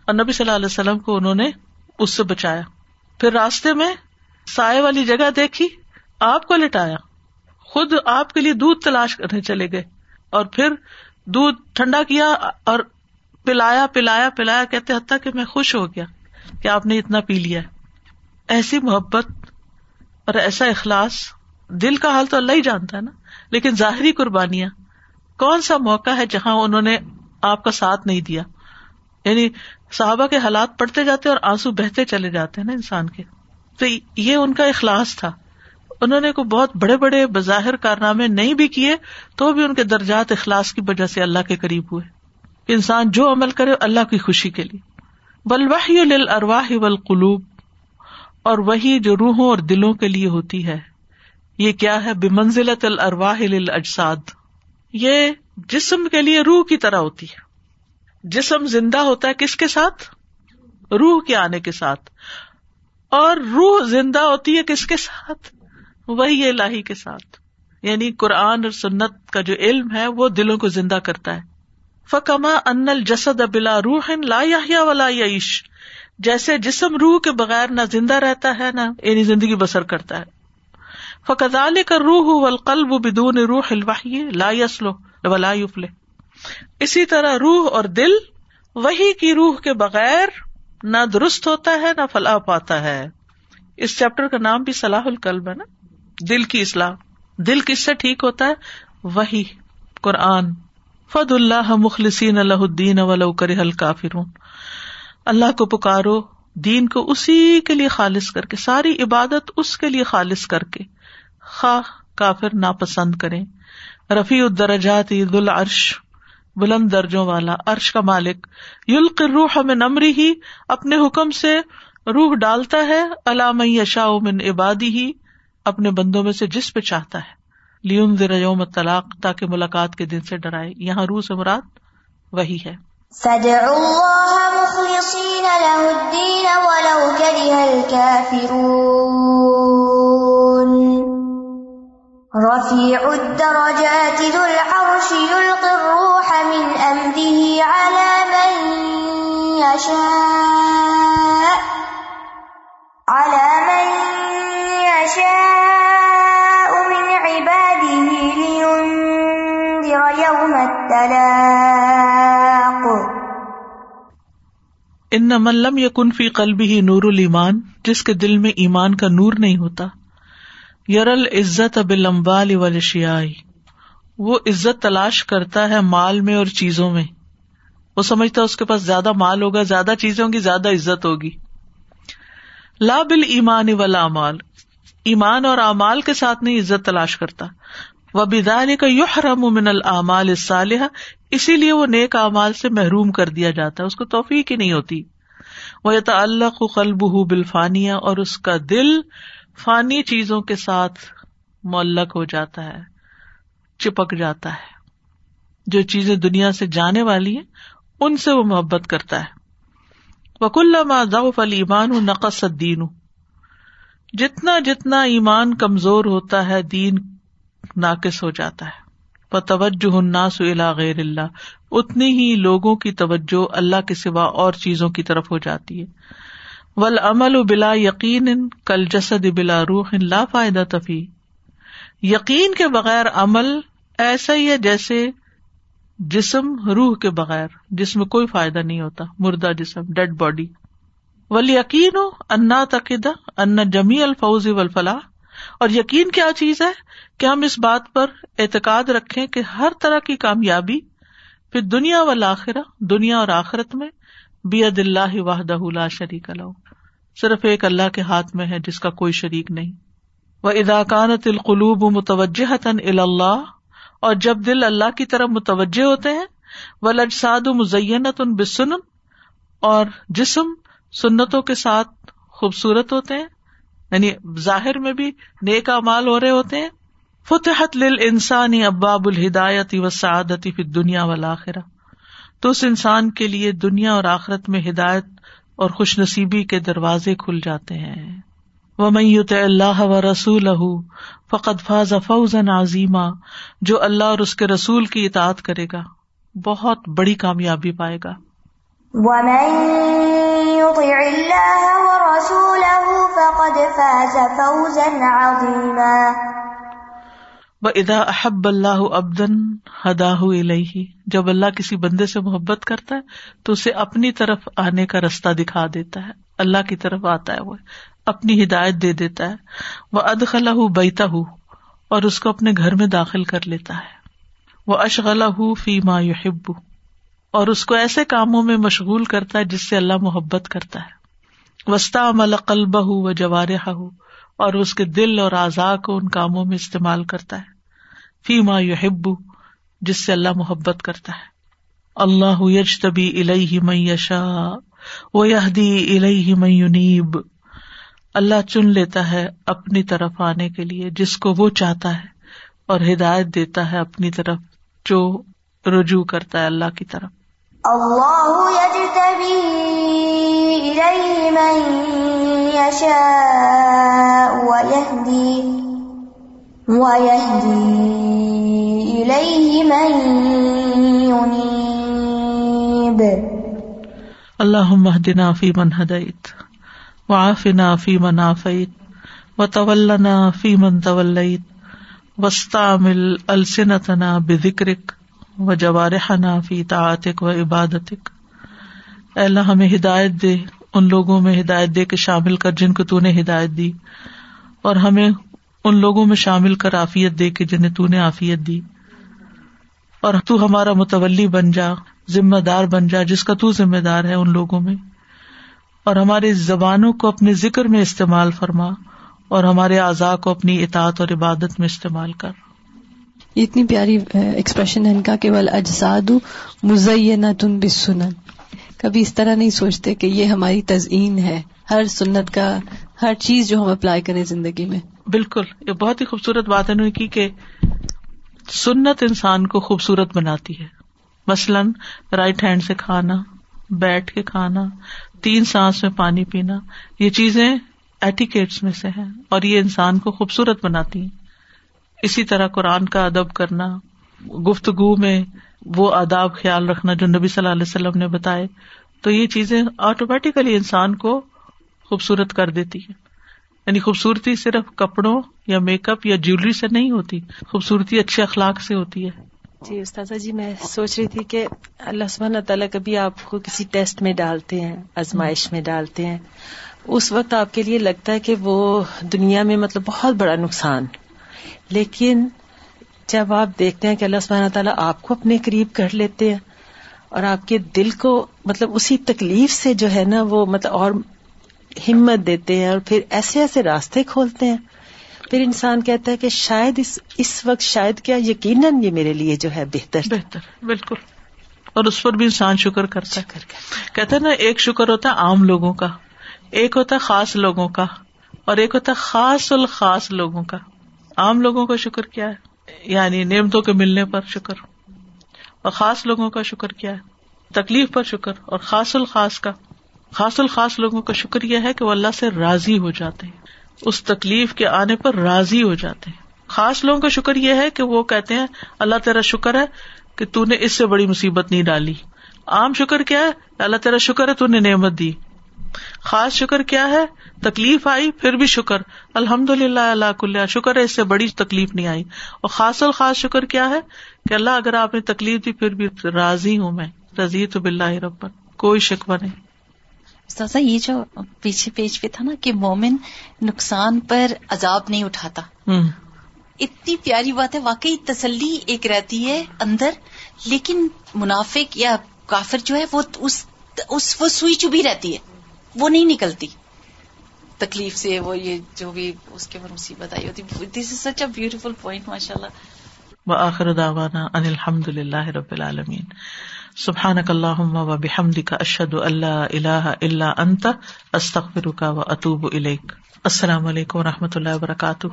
اور نبی صلی اللہ علیہ وسلم کو انہوں نے اس سے بچایا۔ پھر راستے میں سائے والی جگہ دیکھی، آپ کو لٹایا۔ خود آپ کے لیے دودھ تلاش کرنے چلے گئے۔ اور پھر دودھ ٹھنڈا کیا اور پلایا پلایا پلایا، کہتے حتیٰ کہ میں خوش ہو گیا۔ کہ آپ نے اتنا پی لیا ایسی محبت اور ایسا اخلاص، دل کا حال تو اللہ ہی جانتا ہے نا۔ لیکن ظاہری قربانیاں، کون سا موقع ہے جہاں انہوں نے آپ کا ساتھ نہیں دیا؟ یعنی صحابہ کے حالات پڑتے جاتے اور آنسو بہتے چلے جاتے ہیں نا انسان کے۔ تو یہ ان کا اخلاص تھا۔ انہوں نے کوئی بہت بڑے بڑے بظاہر کارنامے نہیں بھی کیے تو بھی ان کے درجات اخلاص کی وجہ سے اللہ کے قریب ہوئے۔ انسان جو عمل کرے اللہ کی خوشی کے لیے۔ بلواہی ارواہ والقلوب، اور وہی جو روحوں اور دلوں کے لیے ہوتی ہے۔ یہ کیا ہے؟ بمنزلت الارواح للاجساد۔ یہ جسم کے لیے روح کی طرح ہوتی ہے۔ جسم زندہ ہوتا ہے کس کے ساتھ؟ روح کے آنے کے ساتھ۔ اور روح زندہ ہوتی ہے کس کے ساتھ؟ وہی الہی کے ساتھ۔ یعنی قرآن اور سنت کا جو علم ہے وہ دلوں کو زندہ کرتا ہے۔ فکما ان الجسد بلا روح لا یا ولا یعیش۔ جیسے جسم روح کے بغیر نہ زندہ رہتا ہے، نہ یعنی زندگی بسر کرتا ہے۔ فکال کا روح والقلب بدون روح الوحی لا یسلو ولا یفلے اسی طرح روح اور دل وہی کی روح کے بغیر نہ درست ہوتا ہے، نہ فلاح پاتا ہے۔ اس چیپٹر کا نام بھی صلاح القلب ہے نا۔ دل کی اصلاح۔ دل کس سے ٹھیک ہوتا ہے؟ وہی قرآن۔ فد اللہ مخلصین اللہ الدین ولو کرے حل کافر اللہ کو پکارو، دین کو اسی کے لیے خالص کر کے، ساری عبادت اس کے لیے خالص کر کے۔ خواہ کافر ناپسند کرے رفیع الدرجات عید العرش، بلند درجوں والا عرش کا مالک۔ یلق روح میں نمری ہی اپنے حکم سے روح ڈالتا ہے۔ علام یشا من عبادی ہی اپنے بندوں میں سے جس پہ چاہتا ہے۔ لیون ذرا یوم طلاق تاکہ ملاقات کے دن سے ڈرائے۔ یہاں روح سے مراد وہی ہے۔ فادعوا الله مخلصين له الدين رفيع الدرجات ذو العرش يلقي الروح من أمره على من يشاء، على من يشاء. ان ملم یکن فی قلبی ہی نور المان جس کے دل میں ایمان کا نور نہیں ہوتا، یرل عزت اب لمبال والشیائی وہ عزت تلاش کرتا ہے مال میں اور چیزوں میں۔ وہ سمجھتا ہے اس کے پاس زیادہ مال ہوگا، زیادہ چیزوں کی زیادہ عزت ہوگی۔ لا بل ایمان ولا مال ایمان اور اعمال کے ساتھ نہیں، عزت تلاش کرتا۔ وہ بدال کا یحرم من العمال صالح اسی لیے وہ نیک اعمال سے محروم کر دیا جاتا ہے، اس کو توفیق ہی نہیں ہوتی۔ وہ تعلق قلب بالفانیہ اور اس کا دل فانی چیزوں کے ساتھ معلق ہو جاتا ہے، چپک جاتا ہے۔ جو چیزیں دنیا سے جانے والی ہیں، ان سے وہ محبت کرتا ہے۔ وک اللہ ضعف المان ہوں نقص دین جتنا جتنا ایمان کمزور ہوتا ہے، دین ناقص ہو جاتا ہے۔ توجہ الناس الا غیر اللہ اتنی ہی لوگوں کی توجہ اللہ کے سوا اور چیزوں کی طرف ہو جاتی ہے۔ ول عمل بلا یقین کل جسد بلا روح لا فائدہ تفی یقین کے بغیر عمل ایسا ہی ہے جیسے جسم روح کے بغیر، جس میں کوئی فائدہ نہیں ہوتا، مردہ جسم، ڈیڈ باڈی۔ ول یقین ہو انا تقدہ ان جمی الفوز فلاح اور یقین کیا چیز ہے کہ ہم اس بات پر اعتقاد رکھیں کہ ہر طرح کی کامیابی پھر دنیا و لاخرہ دنیا اور آخرت میں بید اللہ واہدہ لا شریک لو صرف ایک اللہ کے ہاتھ میں ہے جس کا کوئی شریک نہیں۔ وہ اداکانت القلوب متوجہ اللہ اور جب دل اللہ کی طرف متوجہ ہوتے ہیں وہ لجساد مزینت ان بسن اور جسم سنتوں کے ساتھ خوبصورت ہوتے ہیں یعنی ظاہر میں بھی نیک مال ہو رہے ہوتے ہیں۔ فتحت لل انسانی اباب الہدایت و سعادتی فی دنیا والآخرہ۔ تو اس انسان کے لیے دنیا اور آخرت میں ہدایت اور خوش نصیبی کے دروازے کھل جاتے ہیں۔ و میت اللہ و رسول فقط فاض فوزن عظیمہ جو اللہ اور اس کے رسول کی اطاعت کرے گا، بہت بڑی کامیابی پائے گا۔ ومن يطع الله ورسوله فقد فاز فوزا عظيما. ادا احب اللہ ابدن ہداہ الہی جب اللہ کسی بندے سے محبت کرتا ہے، تو اسے اپنی طرف آنے کا رستہ دکھا دیتا ہے۔ اللہ کی طرف آتا ہے وہ، اپنی ہدایت دے دیتا ہے۔ وہ ادخلا بیتا ہوں اور اس کو اپنے گھر میں داخل کر لیتا ہے۔ وہ اشغلا ہوں فی ما یحب، اور اس کو ایسے کاموں میں مشغول کرتا ہے جس سے اللہ محبت کرتا ہے۔ وسطی عمل قلبہ و جوارح ہو اور اس کے دل اور اعضاء کو ان کاموں میں استعمال کرتا ہے۔ فی ما یحب، جس سے اللہ محبت کرتا ہے۔ اللہ یجتبی الیہ من یشا و یہدی الیہ من ینیب۔ اللہ چن لیتا ہے اپنی طرف آنے کے لیے، جس کو وہ چاہتا ہے، اور ہدایت دیتا ہے اپنی طرف جو رجوع کرتا ہے اللہ کی طرف۔ الله يجتبي إليه من يشاء ويهدي ويهدي إليه من ينيب اللهم اهدنا فيمن هديت وعافنا فيمن عافيت وتولنا فيمن توليت واستعمل ألسنتنا بذكرك و جوارحنا فی طاعتک و عبادتک۔ اے اللہ، ہمیں ہدایت دے، ان لوگوں میں ہدایت دے کے شامل کر جن کو تو نے ہدایت دی۔ اور ہمیں ان لوگوں میں شامل کر آفیت دے کے جنہیں تو نے آفیت دی۔ اور تو ہمارا متولی بن جا، ذمہ دار بن جا، جس کا تو ذمہ دار ہے ان لوگوں میں۔ اور ہماری زبانوں کو اپنے ذکر میں استعمال فرما، اور ہمارے اعضاء کو اپنی اطاعت اور عبادت میں استعمال کر۔ یہ اتنی پیاری ایکسپریشن ہے ان کا کہ ول اجزاد مزینہ تن بسنن کبھی اس طرح نہیں سوچتے کہ یہ ہماری تزئین ہے۔ ہر سنت کا، ہر چیز جو ہم اپلائی کریں زندگی میں۔ بالکل، یہ بہت ہی خوبصورت بات انہوں نے کی کہ سنت انسان کو خوبصورت بناتی ہے۔ مثلاً رائٹ ہینڈ سے کھانا، بیٹھ کے کھانا، تین سانس میں پانی پینا، یہ چیزیں ایٹیکیٹس میں سے ہیں اور یہ انسان کو خوبصورت بناتی ہیں۔ اسی طرح قرآن کا ادب کرنا، گفتگو میں وہ آداب خیال رکھنا جو نبی صلی اللہ علیہ وسلم نے بتائے، تو یہ چیزیں آٹومیٹیکلی انسان کو خوبصورت کر دیتی ہے یعنی خوبصورتی صرف کپڑوں یا میک اپ یا جیولری سے نہیں ہوتی، خوبصورتی اچھے اخلاق سے ہوتی ہے۔ جی استاذہ جی میں سوچ رہی تھی کہ اللہ سبحانہ تعالیٰ کبھی آپ کو کسی ٹیسٹ میں ڈالتے ہیں، آزمائش میں ڈالتے ہیں۔ اس وقت آپ کے لیے لگتا ہے کہ وہ دنیا میں مطلب بہت بڑا نقصان لیکن جب آپ دیکھتے ہیں کہ اللہ سبحانہ تعالیٰ آپ کو اپنے قریب کر لیتے ہیں اور آپ کے دل کو مطلب اسی تکلیف سے جو ہے نا وہ مطلب اور ہمت دیتے ہیں اور پھر ایسے ایسے راستے کھولتے ہیں پھر انسان کہتا ہے کہ شاید اس اس وقت شاید کیا یقیناً یہ میرے لیے جو ہے بہتر۔ بہتر بالکل۔ اور اس پر بھی انسان شکر کرتا ہے۔ کہتے ہیں نا ایک شکر ہوتا ہے عام لوگوں کا ایک ہوتا ہے خاص لوگوں کا اور ایک ہوتا ہے خاص الخاص لوگوں کا۔ عام لوگوں کا شکر کیا ہے؟ یعنی نعمتوں کے ملنے پر شکر، اور خاص لوگوں کا شکر کیا ہے؟ تکلیف پر شکر، اور خاص الخاص کا، خاص الخاص لوگوں کا شکر یہ ہے کہ وہ اللہ سے راضی ہو جاتے ہیں، اس تکلیف کے آنے پر راضی ہو جاتے ہیں۔ خاص لوگوں کا شکر یہ ہے کہ وہ کہتے ہیں، اللہ تیرا شکر ہے کہ تو نے اس سے بڑی مصیبت نہیں ڈالی۔ عام شکر کیا ہے؟ اللہ تیرا شکر ہے، تو نے نعمت دی۔ خاص شکر کیا ہے؟ تکلیف آئی پھر بھی شکر۔ الحمد للہ اللہ کل شکر ہے اس سے بڑی تکلیف نہیں آئی۔ اور خاص الخاص شکر کیا ہے کہ اللہ اگر آپ نے تکلیف دی پھر بھی راضی ہوں میں۔ رضی تو بلّہ ربن کوئی شکوا نہیں۔ سازا یہ جو پیچھے پیج پہ تھا نا کہ مومن نقصان پر عذاب نہیں اٹھاتا۔ اتنی پیاری بات ہے واقعی تسلی ایک رہتی ہے اندر لیکن منافق یا کافر جو ہے وہ اس, اس وہ سوئی چبھی رہتی ہے۔ وہ نہیں نکلتی۔ تکلیف سے وہ یہ جو بھی اس کے اوپر مصیبت آئی ہوتی۔ دس از سچ اے بیوٹیفل پوائنٹ ماشاء اللہ وآخر دعوانا ان الحمد للہ رب العالمین۔ سبحانک اللہم و بحمدک اشہد اللہ الہ الا انت، استغفرک و اتوب الیک۔ السلام علیکم و رحمۃ اللہ وبرکاتہ۔